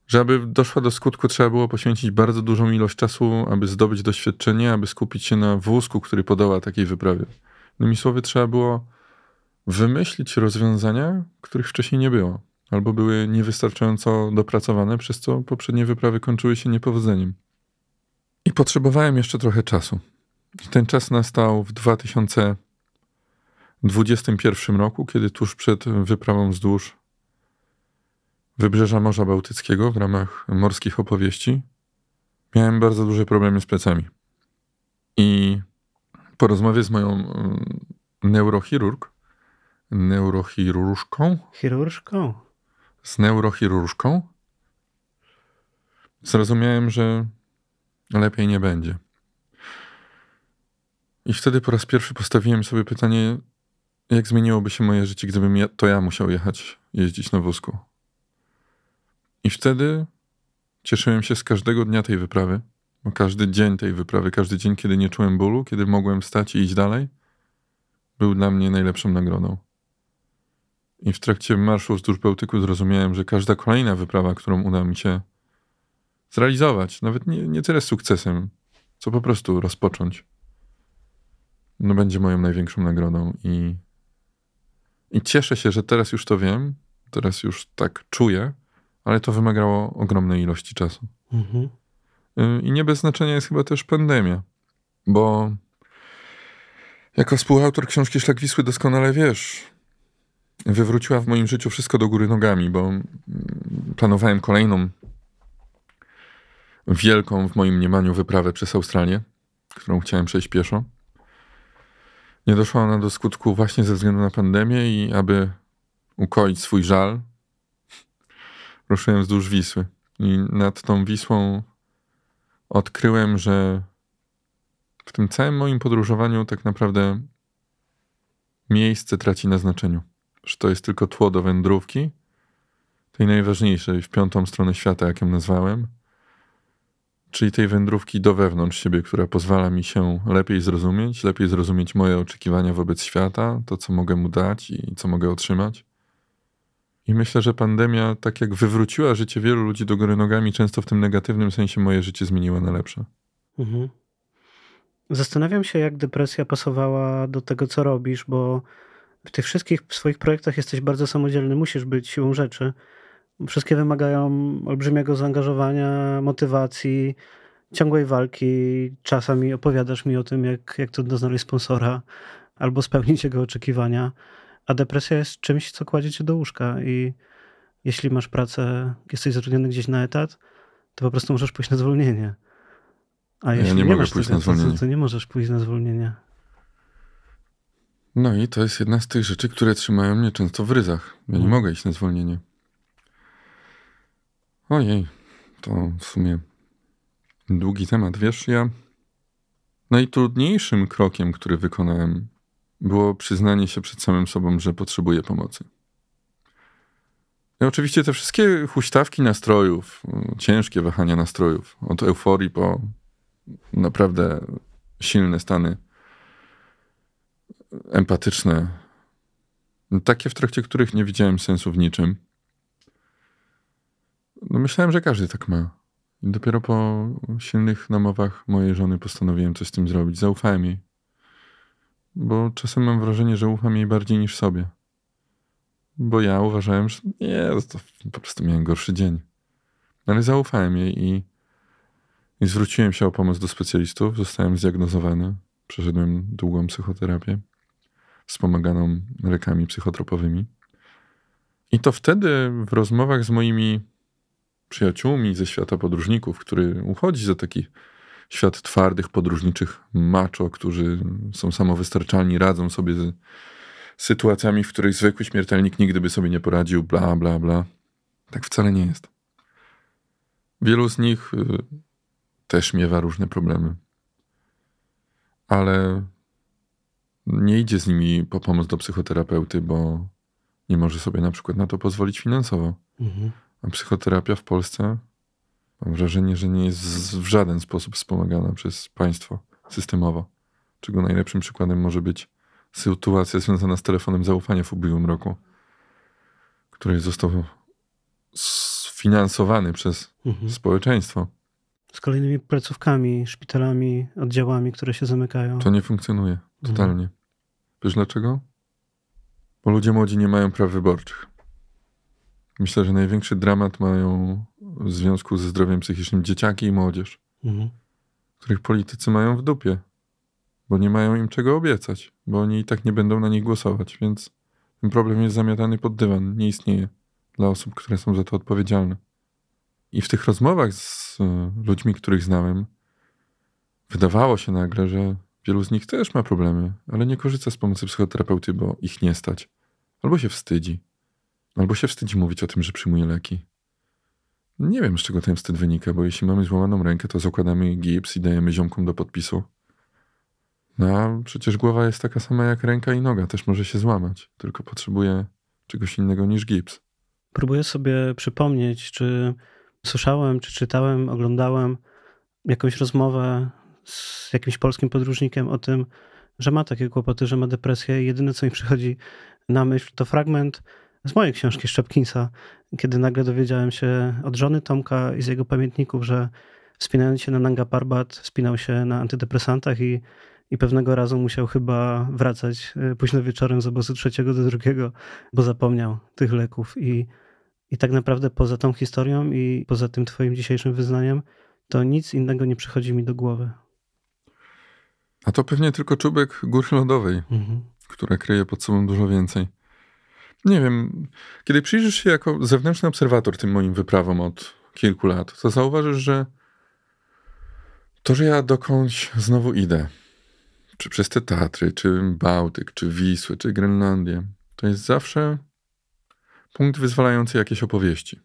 Że aby doszła do skutku, trzeba było poświęcić bardzo dużą ilość czasu, aby zdobyć doświadczenie, aby skupić się na wózku, który podoła takiej wyprawie. Innymi słowy, trzeba było wymyślić rozwiązania, których wcześniej nie było, albo były niewystarczająco dopracowane, przez co poprzednie wyprawy kończyły się niepowodzeniem. I potrzebowałem jeszcze trochę czasu. I ten czas nastał w 2021 roku, kiedy tuż przed wyprawą wzdłuż wybrzeża Morza Bałtyckiego w ramach morskich opowieści miałem bardzo duże problemy z plecami. I po rozmowie z moją mm, neurochirurg, neurochirurżką, Chirurżką. Z neurochirurżką, zrozumiałem, że lepiej nie będzie. I wtedy po raz pierwszy postawiłem sobie pytanie, jak zmieniłoby się moje życie, gdybym ja, to ja musiał jechać, jeździć na wózku. I wtedy cieszyłem się z każdego dnia tej wyprawy, bo każdy dzień tej wyprawy, każdy dzień, kiedy nie czułem bólu, kiedy mogłem wstać i iść dalej, był dla mnie najlepszą nagrodą. I w trakcie marszu wzdłuż Bałtyku zrozumiałem, że każda kolejna wyprawa, którą uda mi się zrealizować, nawet nie, nie tyle z sukcesem, co po prostu rozpocząć, no będzie moją największą nagrodą. I, I cieszę się, że teraz już to wiem, teraz już tak czuję, ale to wymagało ogromnej ilości czasu. Mhm. Y, I nie bez znaczenia jest chyba też pandemia, bo jako współautor książki Szlak Wisły doskonale wiesz, wywróciła w moim życiu wszystko do góry nogami, bo mm, planowałem kolejną wielką w moim mniemaniu wyprawę przez Australię, którą chciałem przejść pieszo. Nie doszła ona do skutku właśnie ze względu na pandemię i aby ukoić swój żal, ruszyłem wzdłuż Wisły. I nad tą Wisłą odkryłem, że w tym całym moim podróżowaniu tak naprawdę miejsce traci na znaczeniu. Że to jest tylko tło do wędrówki, tej najważniejszej, w piątą stronę świata, jak ją nazwałem, czyli tej wędrówki do wewnątrz siebie, która pozwala mi się lepiej zrozumieć, lepiej zrozumieć moje oczekiwania wobec świata, to co mogę mu dać i co mogę otrzymać. I myślę, że pandemia, tak jak wywróciła życie wielu ludzi do góry nogami, często w tym negatywnym sensie moje życie zmieniła na lepsze. Mhm. Zastanawiam się, jak depresja pasowała do tego, co robisz, bo w tych wszystkich swoich projektach jesteś bardzo samodzielny, musisz być siłą rzeczy. Wszystkie wymagają olbrzymiego zaangażowania, motywacji, ciągłej walki. Czasami opowiadasz mi o tym, jak, jak trudno znaleźć sponsora albo spełnić jego oczekiwania. A depresja jest czymś, co kładzie cię do łóżka i jeśli masz pracę, jesteś zatrudniony gdzieś na etat, to po prostu możesz pójść na zwolnienie. A jeśli nie nie, mogę masz pójść tego na zwolnienie. etatu, to nie możesz pójść na zwolnienie. No i to jest jedna z tych rzeczy, które trzymają mnie często w ryzach. Ja nie Mhm. mogę iść na zwolnienie. Ojej, to w sumie długi temat. Wiesz, ja najtrudniejszym krokiem, który wykonałem, było przyznanie się przed samym sobą, że potrzebuję pomocy. I oczywiście te wszystkie huśtawki nastrojów, ciężkie wahania nastrojów, od euforii po naprawdę silne stany empatyczne, takie w trakcie których nie widziałem sensu w niczym. No myślałem, że każdy tak ma. I dopiero po silnych namowach mojej żony postanowiłem coś z tym zrobić. Zaufałem jej. Bo czasem mam wrażenie, że ufam jej bardziej niż sobie. Bo ja uważałem, że nie, to po prostu miałem gorszy dzień. Ale zaufałem jej i, i zwróciłem się o pomoc do specjalistów. Zostałem zdiagnozowany. Przeszedłem długą psychoterapię wspomaganą lekami psychotropowymi. I to wtedy w rozmowach z moimi przyjaciółmi ze świata podróżników, który uchodzi za taki świat twardych, podróżniczych macho, którzy są samowystarczalni, radzą sobie z sytuacjami, w których zwykły śmiertelnik nigdy by sobie nie poradził, bla, bla, bla. Tak wcale nie jest. Wielu z nich y, też miewa różne problemy. Ale nie idzie z nimi po pomoc do psychoterapeuty, bo nie może sobie na przykład na to pozwolić finansowo. Mhm. A psychoterapia w Polsce mam wrażenie, że nie jest w żaden sposób wspomagana przez państwo systemowo. Czego najlepszym przykładem może być sytuacja związana z telefonem zaufania w ubiegłym roku, który został sfinansowany przez Mhm. społeczeństwo. Z kolejnymi placówkami, szpitalami, oddziałami, które się zamykają. To nie funkcjonuje totalnie. Wiesz dlaczego? Bo ludzie młodzi nie mają praw wyborczych. Myślę, że największy dramat mają w związku ze zdrowiem psychicznym dzieciaki i młodzież, Mhm. których politycy mają w dupie, bo nie mają im czego obiecać, bo oni i tak nie będą na nich głosować, więc ten problem jest zamiatany pod dywan, nie istnieje dla osób, które są za to odpowiedzialne. I w tych rozmowach z e, ludźmi, których znałem, wydawało się nagle, że wielu z nich też ma problemy, ale nie korzysta z pomocy psychoterapeuty, bo ich nie stać. Albo się wstydzi, albo się wstydzi mówić o tym, że przyjmuje leki. Nie wiem, z czego ten wstyd wynika, bo jeśli mamy złamaną rękę, to zakładamy gips i dajemy ziomkom do podpisu. No a przecież głowa jest taka sama jak ręka i noga, też może się złamać, tylko potrzebuje czegoś innego niż gips. Próbuję sobie przypomnieć, czy słyszałem, czy czytałem, oglądałem jakąś rozmowę z jakimś polskim podróżnikiem o tym, że ma takie kłopoty, że ma depresję jedyne, co mi przychodzi na myśl, to fragment z mojej książki Szczepkinsa, kiedy nagle dowiedziałem się od żony Tomka i z jego pamiętników, że wspinając się na Nanga Parbat, wspinał się na antydepresantach i, i pewnego razu musiał chyba wracać y, późno wieczorem z obozu trzeciego do drugiego, bo zapomniał tych leków i i tak naprawdę poza tą historią i poza tym twoim dzisiejszym wyznaniem, to nic innego nie przychodzi mi do głowy. A to pewnie tylko czubek góry lodowej, Mhm. która kryje pod sobą dużo więcej. Nie wiem, kiedy przyjrzysz się jako zewnętrzny obserwator tym moim wyprawom od kilku lat, to zauważysz, że to, że ja dokądś znowu idę, czy przez te Tatry, czy Bałtyk, czy Wisły, czy Grenlandię, to jest zawsze punkt wyzwalający jakieś opowieści.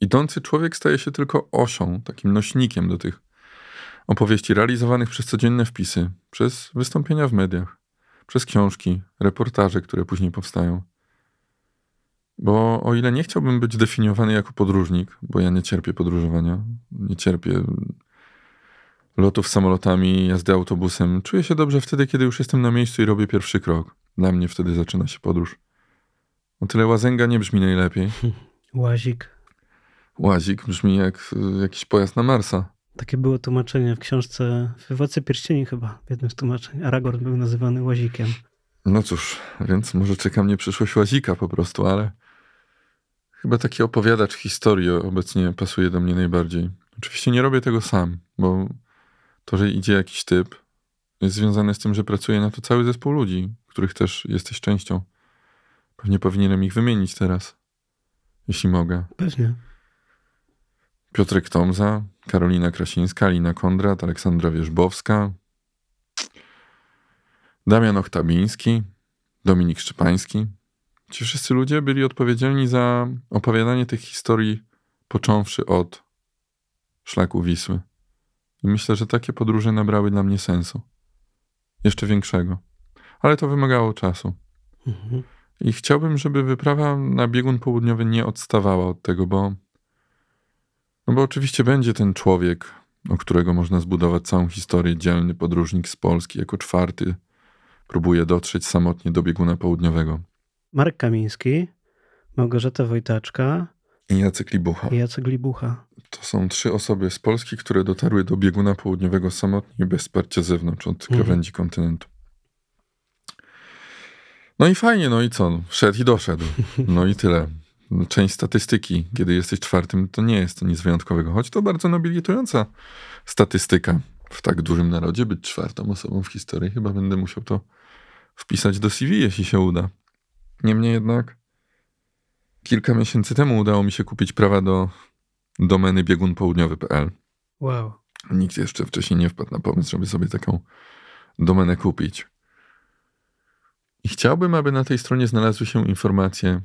Idący człowiek staje się tylko osią, takim nośnikiem do tych opowieści realizowanych przez codzienne wpisy, przez wystąpienia w mediach, przez książki, reportaże, które później powstają. Bo o ile nie chciałbym być definiowany jako podróżnik, bo ja nie cierpię podróżowania, nie cierpię lotów samolotami, jazdy autobusem, czuję się dobrze wtedy, kiedy już jestem na miejscu i robię pierwszy krok. Dla mnie wtedy zaczyna się podróż. O tyle łazęga nie brzmi najlepiej. Łazik. Łazik brzmi jak y, jakiś pojazd na Marsa. Takie było tłumaczenie w książce w Władcy Pierścieni chyba, w jednym z tłumaczeń. Aragorn był nazywany łazikiem. No cóż, więc może czeka mnie przyszłość łazika po prostu, ale chyba taki opowiadacz historii obecnie pasuje do mnie najbardziej. Oczywiście nie robię tego sam, bo to, że idzie jakiś typ, jest związane z tym, że pracuje na to cały zespół ludzi, których też jesteś częścią. Pewnie powinienem ich wymienić teraz, jeśli mogę. Pewnie. Piotrek Tomza, Karolina Krasińska, Lina Kondrat, Aleksandra Wierzbowska, Damian Ochtabiński, Dominik Szczepański. Ci wszyscy ludzie byli odpowiedzialni za opowiadanie tych historii, począwszy od szlaku Wisły. I myślę, że takie podróże nabrały dla mnie sensu. Jeszcze większego. Ale to wymagało czasu. Mhm. I chciałbym, żeby wyprawa na biegun południowy nie odstawała od tego, bo. No bo oczywiście będzie ten człowiek, o którego można zbudować całą historię, dzielny podróżnik z Polski, jako czwarty próbuje dotrzeć samotnie do bieguna południowego. Marek Kamiński, Małgorzata Wojtaczka I Jacek Libucha. i Jacek Libucha. To są trzy osoby z Polski, które dotarły do bieguna południowego samotnie, bez wsparcia z zewnątrz, od Mhm. krawędzi kontynentu. No i fajnie, no i co? Wszedł i doszedł. No i tyle. Część statystyki, kiedy jesteś czwartym, to nie jest to nic wyjątkowego, choć to bardzo nobilitująca statystyka. W tak dużym narodzie być czwartą osobą w historii, chyba będę musiał to wpisać do CV, jeśli się uda. Niemniej jednak Kilka miesięcy temu udało mi się kupić prawa do domeny biegunpołudniowy.pl. Wow. Nikt jeszcze wcześniej nie wpadł na pomysł, żeby sobie taką domenę kupić. I chciałbym, aby na tej stronie znalazły się informacje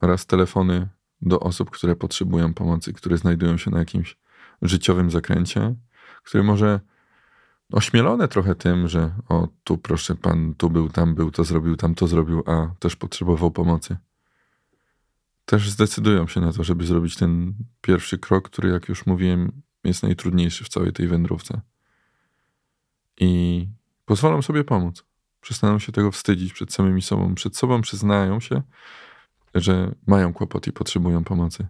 oraz telefony do osób, które potrzebują pomocy, które znajdują się na jakimś życiowym zakręcie, które może ośmielone trochę tym, że o tu proszę pan, tu był, tam był, to zrobił, tam to zrobił, a też potrzebował pomocy. Też zdecydują się na to, żeby zrobić ten pierwszy krok, który, jak już mówiłem, jest najtrudniejszy w całej tej wędrówce. I pozwolą sobie pomóc. Przestaną się tego wstydzić przed samymi sobą. Przed sobą przyznają się, że mają kłopot i potrzebują pomocy.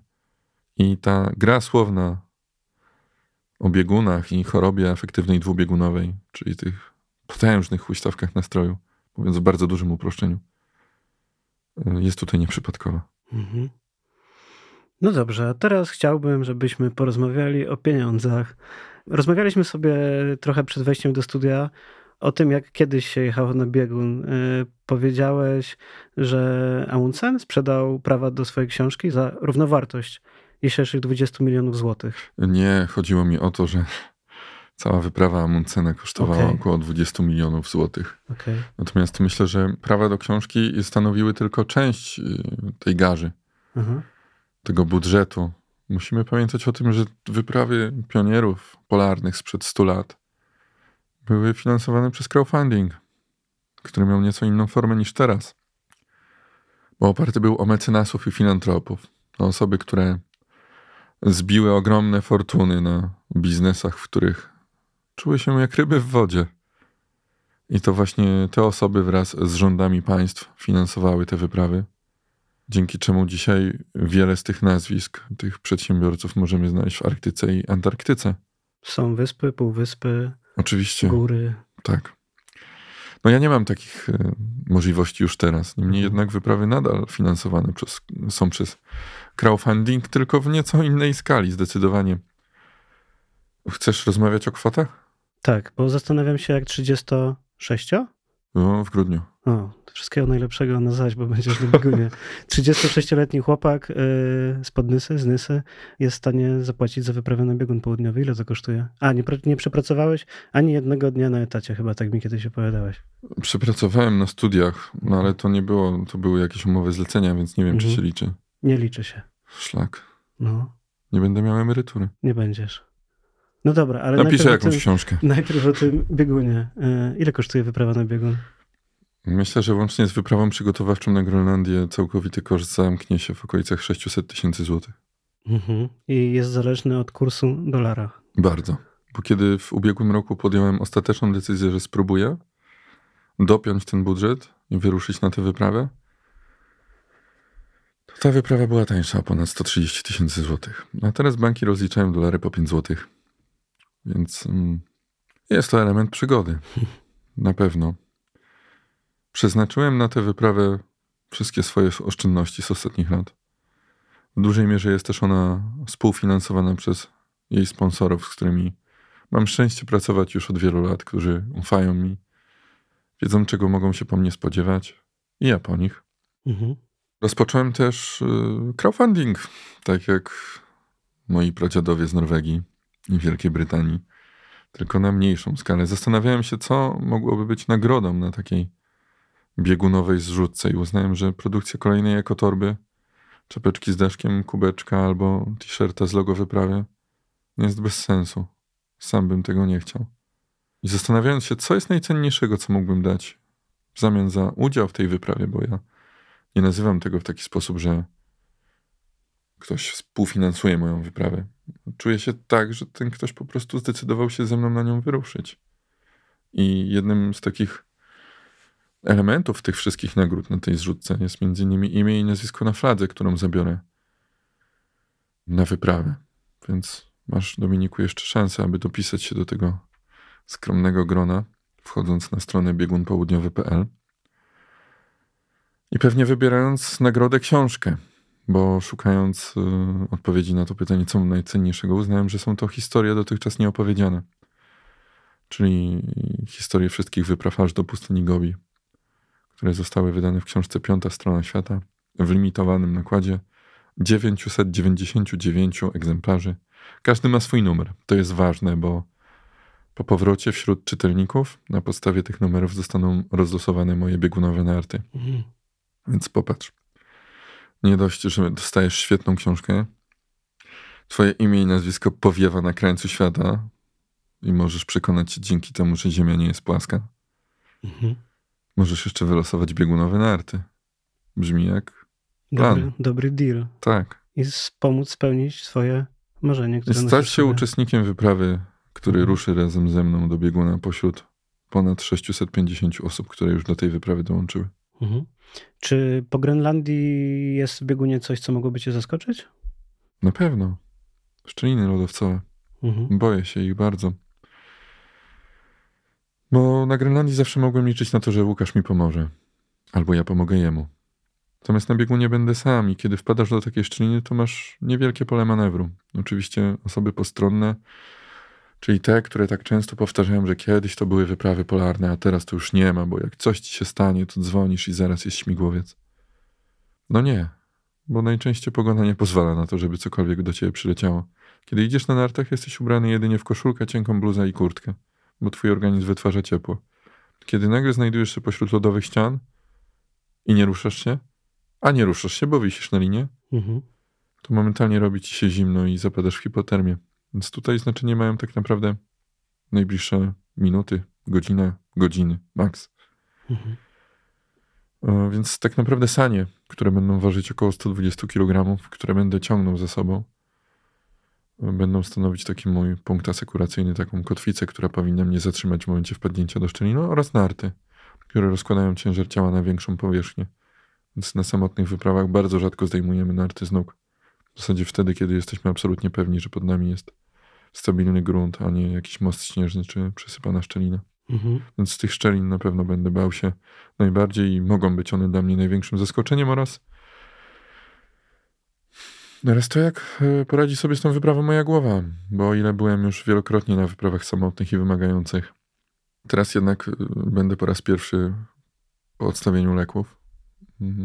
I ta gra słowna o biegunach i chorobie afektywnej dwubiegunowej, czyli tych potężnych huśtawkach nastroju, mówiąc w bardzo dużym uproszczeniu, jest tutaj nieprzypadkowa. Mhm. No dobrze, a teraz chciałbym, żebyśmy porozmawiali o pieniądzach. Rozmawialiśmy sobie trochę przed wejściem do studia o tym, jak kiedyś się jechało na biegun. Y, powiedziałeś, że Amundsen sprzedał prawa do swojej książki za równowartość dzisiejszych 20 milionów złotych. Nie, chodziło mi o to, że cała wyprawa Amundsena kosztowała Okej. około 20 milionów złotych. Okej. Natomiast myślę, że prawa do książki stanowiły tylko część y, tej garzy, Aha. tego budżetu. Musimy pamiętać o tym, że wyprawy pionierów polarnych sprzed 100 lat były finansowane przez crowdfunding, który miał nieco inną formę niż teraz. Bo oparty był o mecenasów i filantropów, o osoby, które zbiły ogromne fortuny na biznesach, w których czuły się jak ryby w wodzie. I to właśnie te osoby wraz z rządami państw finansowały te wyprawy, dzięki czemu dzisiaj wiele z tych nazwisk, tych przedsiębiorców możemy znaleźć w Arktyce i Antarktyce. Są wyspy, półwyspy, Oczywiście, góry. tak. No ja nie mam takich e, możliwości już teraz. Niemniej jednak wyprawy nadal finansowane przez, są przez crowdfunding, tylko w nieco innej skali, zdecydowanie. Chcesz rozmawiać o kwotach? Tak, bo zastanawiam się jak 36? No, w grudniu. O, wszystkiego najlepszego na zaś, bo będziesz na biegunie. 36-letni chłopak yy, z Podnysy, z Nysy jest w stanie zapłacić za wyprawę na biegun południowy. Ile to kosztuje? A, nie, nie przepracowałeś ani jednego dnia na etacie, chyba tak mi kiedyś opowiadałeś. Przepracowałem na studiach, no ale to nie było, to były jakieś umowy zlecenia, więc nie wiem, czy Mhm. się liczy. Nie liczy się. Szlak. No, Nie będę miał emerytury. nie będziesz. No dobra, ale Napiszę najpierw jakąś tym, książkę. najpierw o tym biegunie. Yy, ile kosztuje wyprawa na biegun? Myślę, że łącznie z wyprawą przygotowawczą na Grenlandię całkowity koszt zamknie się w okolicach 600 tysięcy złotych. Mhm. I jest zależny od kursu dolara. Bardzo. Bo kiedy w ubiegłym roku podjąłem ostateczną decyzję, że spróbuję dopiąć ten budżet i wyruszyć na tę wyprawę, to ta wyprawa była tańsza o ponad 130 tysięcy złotych. A teraz banki rozliczają dolary po 5 złotych. Więc mm, jest to element przygody. Na pewno. Przeznaczyłem na tę wyprawę wszystkie swoje oszczędności z ostatnich lat. W dużej mierze jest też ona współfinansowana przez jej sponsorów, z którymi mam szczęście pracować już od wielu lat, którzy ufają mi, wiedzą czego mogą się po mnie spodziewać i ja po nich. Mhm. Rozpocząłem też y, crowdfunding, tak jak moi pradziadowie z Norwegii i Wielkiej Brytanii, tylko na mniejszą skalę. Zastanawiałem się, co mogłoby być nagrodą na takiej biegunowej zrzutce i uznałem, że produkcja kolejnej ekotorby, czapeczki z daszkiem, kubeczka albo t-shirta z logo wyprawy jest bez sensu. Sam bym tego nie chciał. I zastanawiając się, co jest najcenniejszego, co mógłbym dać w zamian za udział w tej wyprawie, bo ja nie nazywam tego w taki sposób, że ktoś współfinansuje moją wyprawę. Czuję się tak, że ten ktoś po prostu zdecydował się ze mną na nią wyruszyć. I jednym z takich elementów tych wszystkich nagród na tej zrzutce jest między innymi imię i nazwisko na fladze, którą zabiorę na wyprawę. Więc masz, Dominiku, jeszcze szansę, aby dopisać się do tego skromnego grona, wchodząc na stronę biegunpołudniowy.pl i pewnie wybierając nagrodę książkę, bo szukając y, odpowiedzi na to pytanie, co najcenniejszego, uznałem, że są to historie dotychczas nieopowiedziane. Czyli historie wszystkich wypraw aż do pustyni Gobi, które zostały wydane w książce Piąta Strona Świata w limitowanym nakładzie 999 egzemplarzy. Każdy ma swój numer. To jest ważne, bo po powrocie wśród czytelników na podstawie tych numerów zostaną rozlosowane moje biegunowe narty. Mhm. Więc popatrz. Nie dość, że dostajesz świetną książkę, twoje imię i nazwisko powiewa na krańcu świata i możesz przekonać się dzięki temu, że Ziemia nie jest płaska. Mhm. Możesz jeszcze wylosować biegunowe narty. Brzmi jak Dobry, Plan. dobry deal. tak. I pomóc spełnić swoje marzenie, które I stać się sobie. uczestnikiem wyprawy, który Mhm. ruszy razem ze mną do bieguna pośród ponad 650 osób, które już do tej wyprawy dołączyły. Mhm. Czy po Grenlandii jest w biegunie coś, co mogłoby cię zaskoczyć? Na pewno. Szczeliny lodowcowe. Mhm. Boję się ich bardzo. Bo na Grenlandii zawsze mogłem liczyć na to, że Łukasz mi pomoże. Albo ja pomogę jemu. Natomiast na biegunie będę sam i kiedy wpadasz do takiej szczeliny, to masz niewielkie pole manewru. Oczywiście osoby postronne, czyli te, które tak często powtarzają, że kiedyś to były wyprawy polarne, a teraz to już nie ma, bo jak coś ci się stanie, to dzwonisz i zaraz jest śmigłowiec. No nie, bo najczęściej pogoda nie pozwala na to, żeby cokolwiek do ciebie przyleciało. Kiedy idziesz na nartach, jesteś ubrany jedynie w koszulkę, cienką bluzę i kurtkę, bo twój organizm wytwarza ciepło. Kiedy nagle znajdujesz się pośród lodowych ścian i nie ruszasz się, a nie ruszasz się, bo wisisz na linie, Mhm. to momentalnie robi ci się zimno i zapadasz w hipotermię. Więc tutaj znaczenie mają tak naprawdę najbliższe minuty, godzina, godziny, max. Mhm. E, Więc tak naprawdę sanie, które będą ważyć około 120 kg, które będę ciągnął ze sobą, e, będą stanowić taki mój punkt asekuracyjny, taką kotwicę, która powinna mnie zatrzymać w momencie wpadnięcia do szczeliny oraz narty, które rozkładają ciężar ciała na większą powierzchnię. Więc na samotnych wyprawach bardzo rzadko zdejmujemy narty z nóg. W zasadzie wtedy, kiedy jesteśmy absolutnie pewni, że pod nami jest stabilny grunt, a nie jakiś most śnieżny czy przesypana szczelina. Mhm. Więc z tych szczelin na pewno będę bał się najbardziej i mogą być one dla mnie największym zaskoczeniem oraz oraz to, jak e, poradzi sobie z tą wyprawą moja głowa, bo o ile byłem już wielokrotnie na wyprawach samotnych i wymagających, teraz jednak e, będę po raz pierwszy po odstawieniu leków,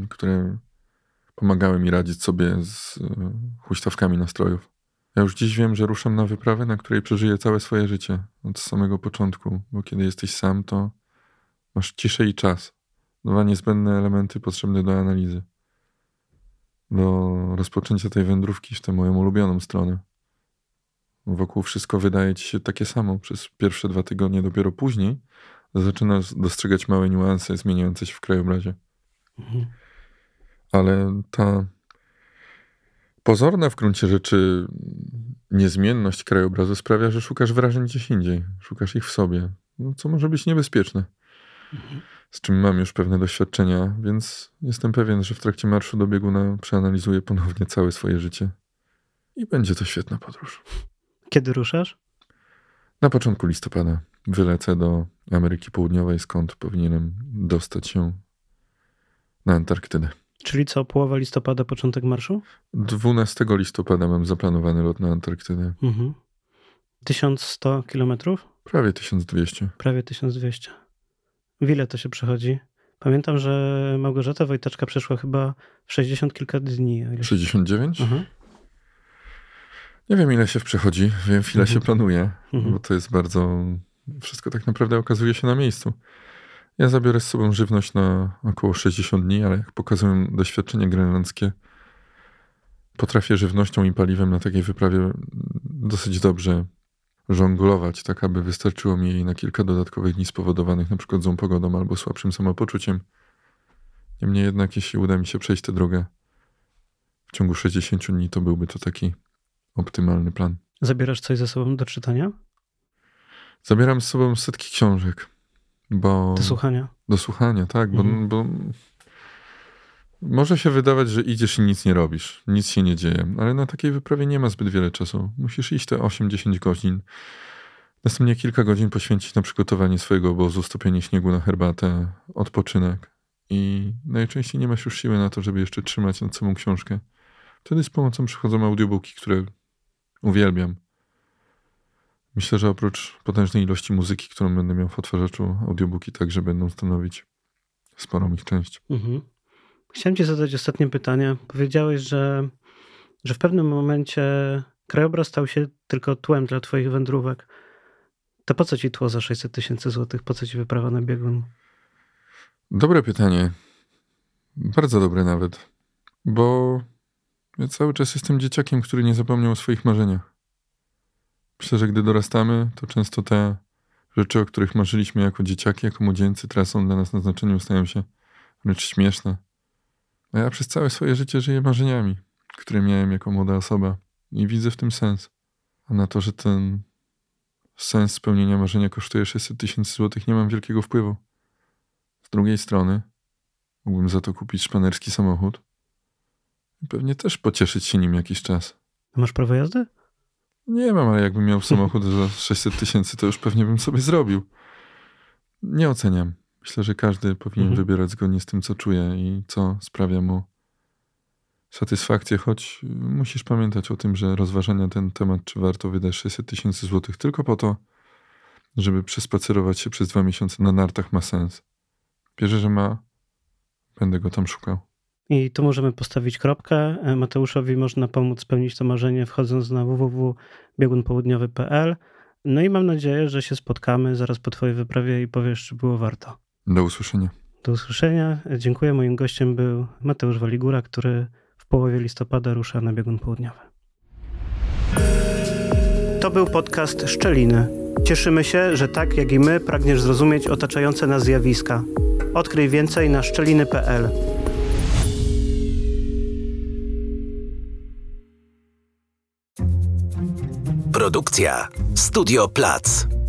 które pomagały mi radzić sobie z e, huśtawkami nastrojów. Ja już dziś wiem, że ruszam na wyprawę, na której przeżyję całe swoje życie od samego początku, bo kiedy jesteś sam, to masz ciszę i czas. Dwa niezbędne elementy potrzebne do analizy. Do rozpoczęcia tej wędrówki w tę moją ulubioną stronę. Wokół wszystko wydaje ci się takie samo przez pierwsze dwa tygodnie, dopiero później zaczynasz dostrzegać małe niuanse zmieniające się w krajobrazie. Mhm. Ale ta pozorna w gruncie rzeczy niezmienność krajobrazu sprawia, że szukasz wrażeń gdzieś indziej. Szukasz ich w sobie, no, co może być niebezpieczne. Z czym mam już pewne doświadczenia, więc jestem pewien, że w trakcie marszu do bieguna przeanalizuję ponownie całe swoje życie. I będzie to świetna podróż. Kiedy ruszasz? Na początku listopada wylecę do Ameryki Południowej, skąd powinienem dostać się na Antarktydę. Czyli co, połowa listopada, początek marszu? 12 listopada mam zaplanowany lot na Antarktydę. Mhm. 1100 kilometrów? Prawie 1200. Prawie 1200. W ile to się przechodzi? Pamiętam, że Małgorzata Wojtaczka przeszła chyba w 60 kilka dni. o ile się- 69? Mhm. Nie wiem, ile się przechodzi, wiem, ile się Mhm. planuje, Mhm. bo to jest bardzo. Wszystko tak naprawdę okazuje się na miejscu. Ja zabiorę z sobą żywność na około 60 dni, ale jak pokazują doświadczenia grenlandzkie, potrafię żywnością i paliwem na takiej wyprawie dosyć dobrze żonglować, tak aby wystarczyło mi jej na kilka dodatkowych dni spowodowanych na przykład złą pogodą albo słabszym samopoczuciem. Niemniej jednak, jeśli uda mi się przejść tę drogę w ciągu 60 dni, to byłby to taki optymalny plan. Zabierasz coś ze sobą do czytania? Zabieram z sobą setki książek, bo... Do słuchania? Do słuchania, tak, bo, Mhm. bo może się wydawać, że idziesz i nic nie robisz, nic się nie dzieje, ale na takiej wyprawie nie ma zbyt wiele czasu. Musisz iść te 8-10 godzin, następnie kilka godzin poświęcić na przygotowanie swojego obozu, stopienie śniegu na herbatę, odpoczynek i najczęściej nie masz już siły na to, żeby jeszcze trzymać nad sobą książkę. Wtedy z pomocą przychodzą audiobooki, które uwielbiam. Myślę, że oprócz potężnej ilości muzyki, którą będę miał w odtwarzaczu, audiobooki także będą stanowić sporą ich część. Mhm. Chciałem ci zadać ostatnie pytanie. Powiedziałeś, że że w pewnym momencie krajobraz stał się tylko tłem dla twoich wędrówek. To po co ci tło za 600 tysięcy złotych? Po co ci wyprawa na biegun? Dobre pytanie. Bardzo dobre nawet. Bo ja cały czas jestem dzieciakiem, który nie zapomniał o swoich marzeniach. Myślę, że gdy dorastamy, to często te rzeczy, o których marzyliśmy jako dzieciaki, jako młodzieńcy, teraz są dla nas na znaczeniu, stają się wręcz śmieszne. A ja przez całe swoje życie żyję marzeniami, które miałem jako młoda osoba i widzę w tym sens. A na to, że ten sens spełnienia marzenia kosztuje 600 tysięcy złotych, nie mam wielkiego wpływu. Z drugiej strony, mógłbym za to kupić szpanerski samochód i pewnie też pocieszyć się nim jakiś czas. Masz prawo jazdy? Nie mam, ale jakbym miał samochód za 600 tysięcy, to już pewnie bym sobie zrobił. Nie oceniam. Myślę, że każdy powinien Mhm. wybierać zgodnie z tym, co czuje i co sprawia mu satysfakcję, choć musisz pamiętać o tym, że rozważania ten temat, czy warto wydać 600 tysięcy złotych tylko po to, żeby przespacerować się przez dwa miesiące na nartach ma sens. Wierzę, że ma. Będę go tam szukał. I tu możemy postawić kropkę. E, Mateuszowi można pomóc spełnić to marzenie wchodząc na www.biegunpołudniowy.pl. No i mam nadzieję, że się spotkamy zaraz po twojej wyprawie i powiesz, czy było warto. Do usłyszenia. Do usłyszenia. Dziękuję. Moim gościem był Mateusz Waligura, który w połowie listopada rusza na biegun południowy. To był podcast Szczeliny. Cieszymy się, że tak jak i my pragniesz zrozumieć otaczające nas zjawiska. Odkryj więcej na szczeliny.pl. Produkcja Studio Plac.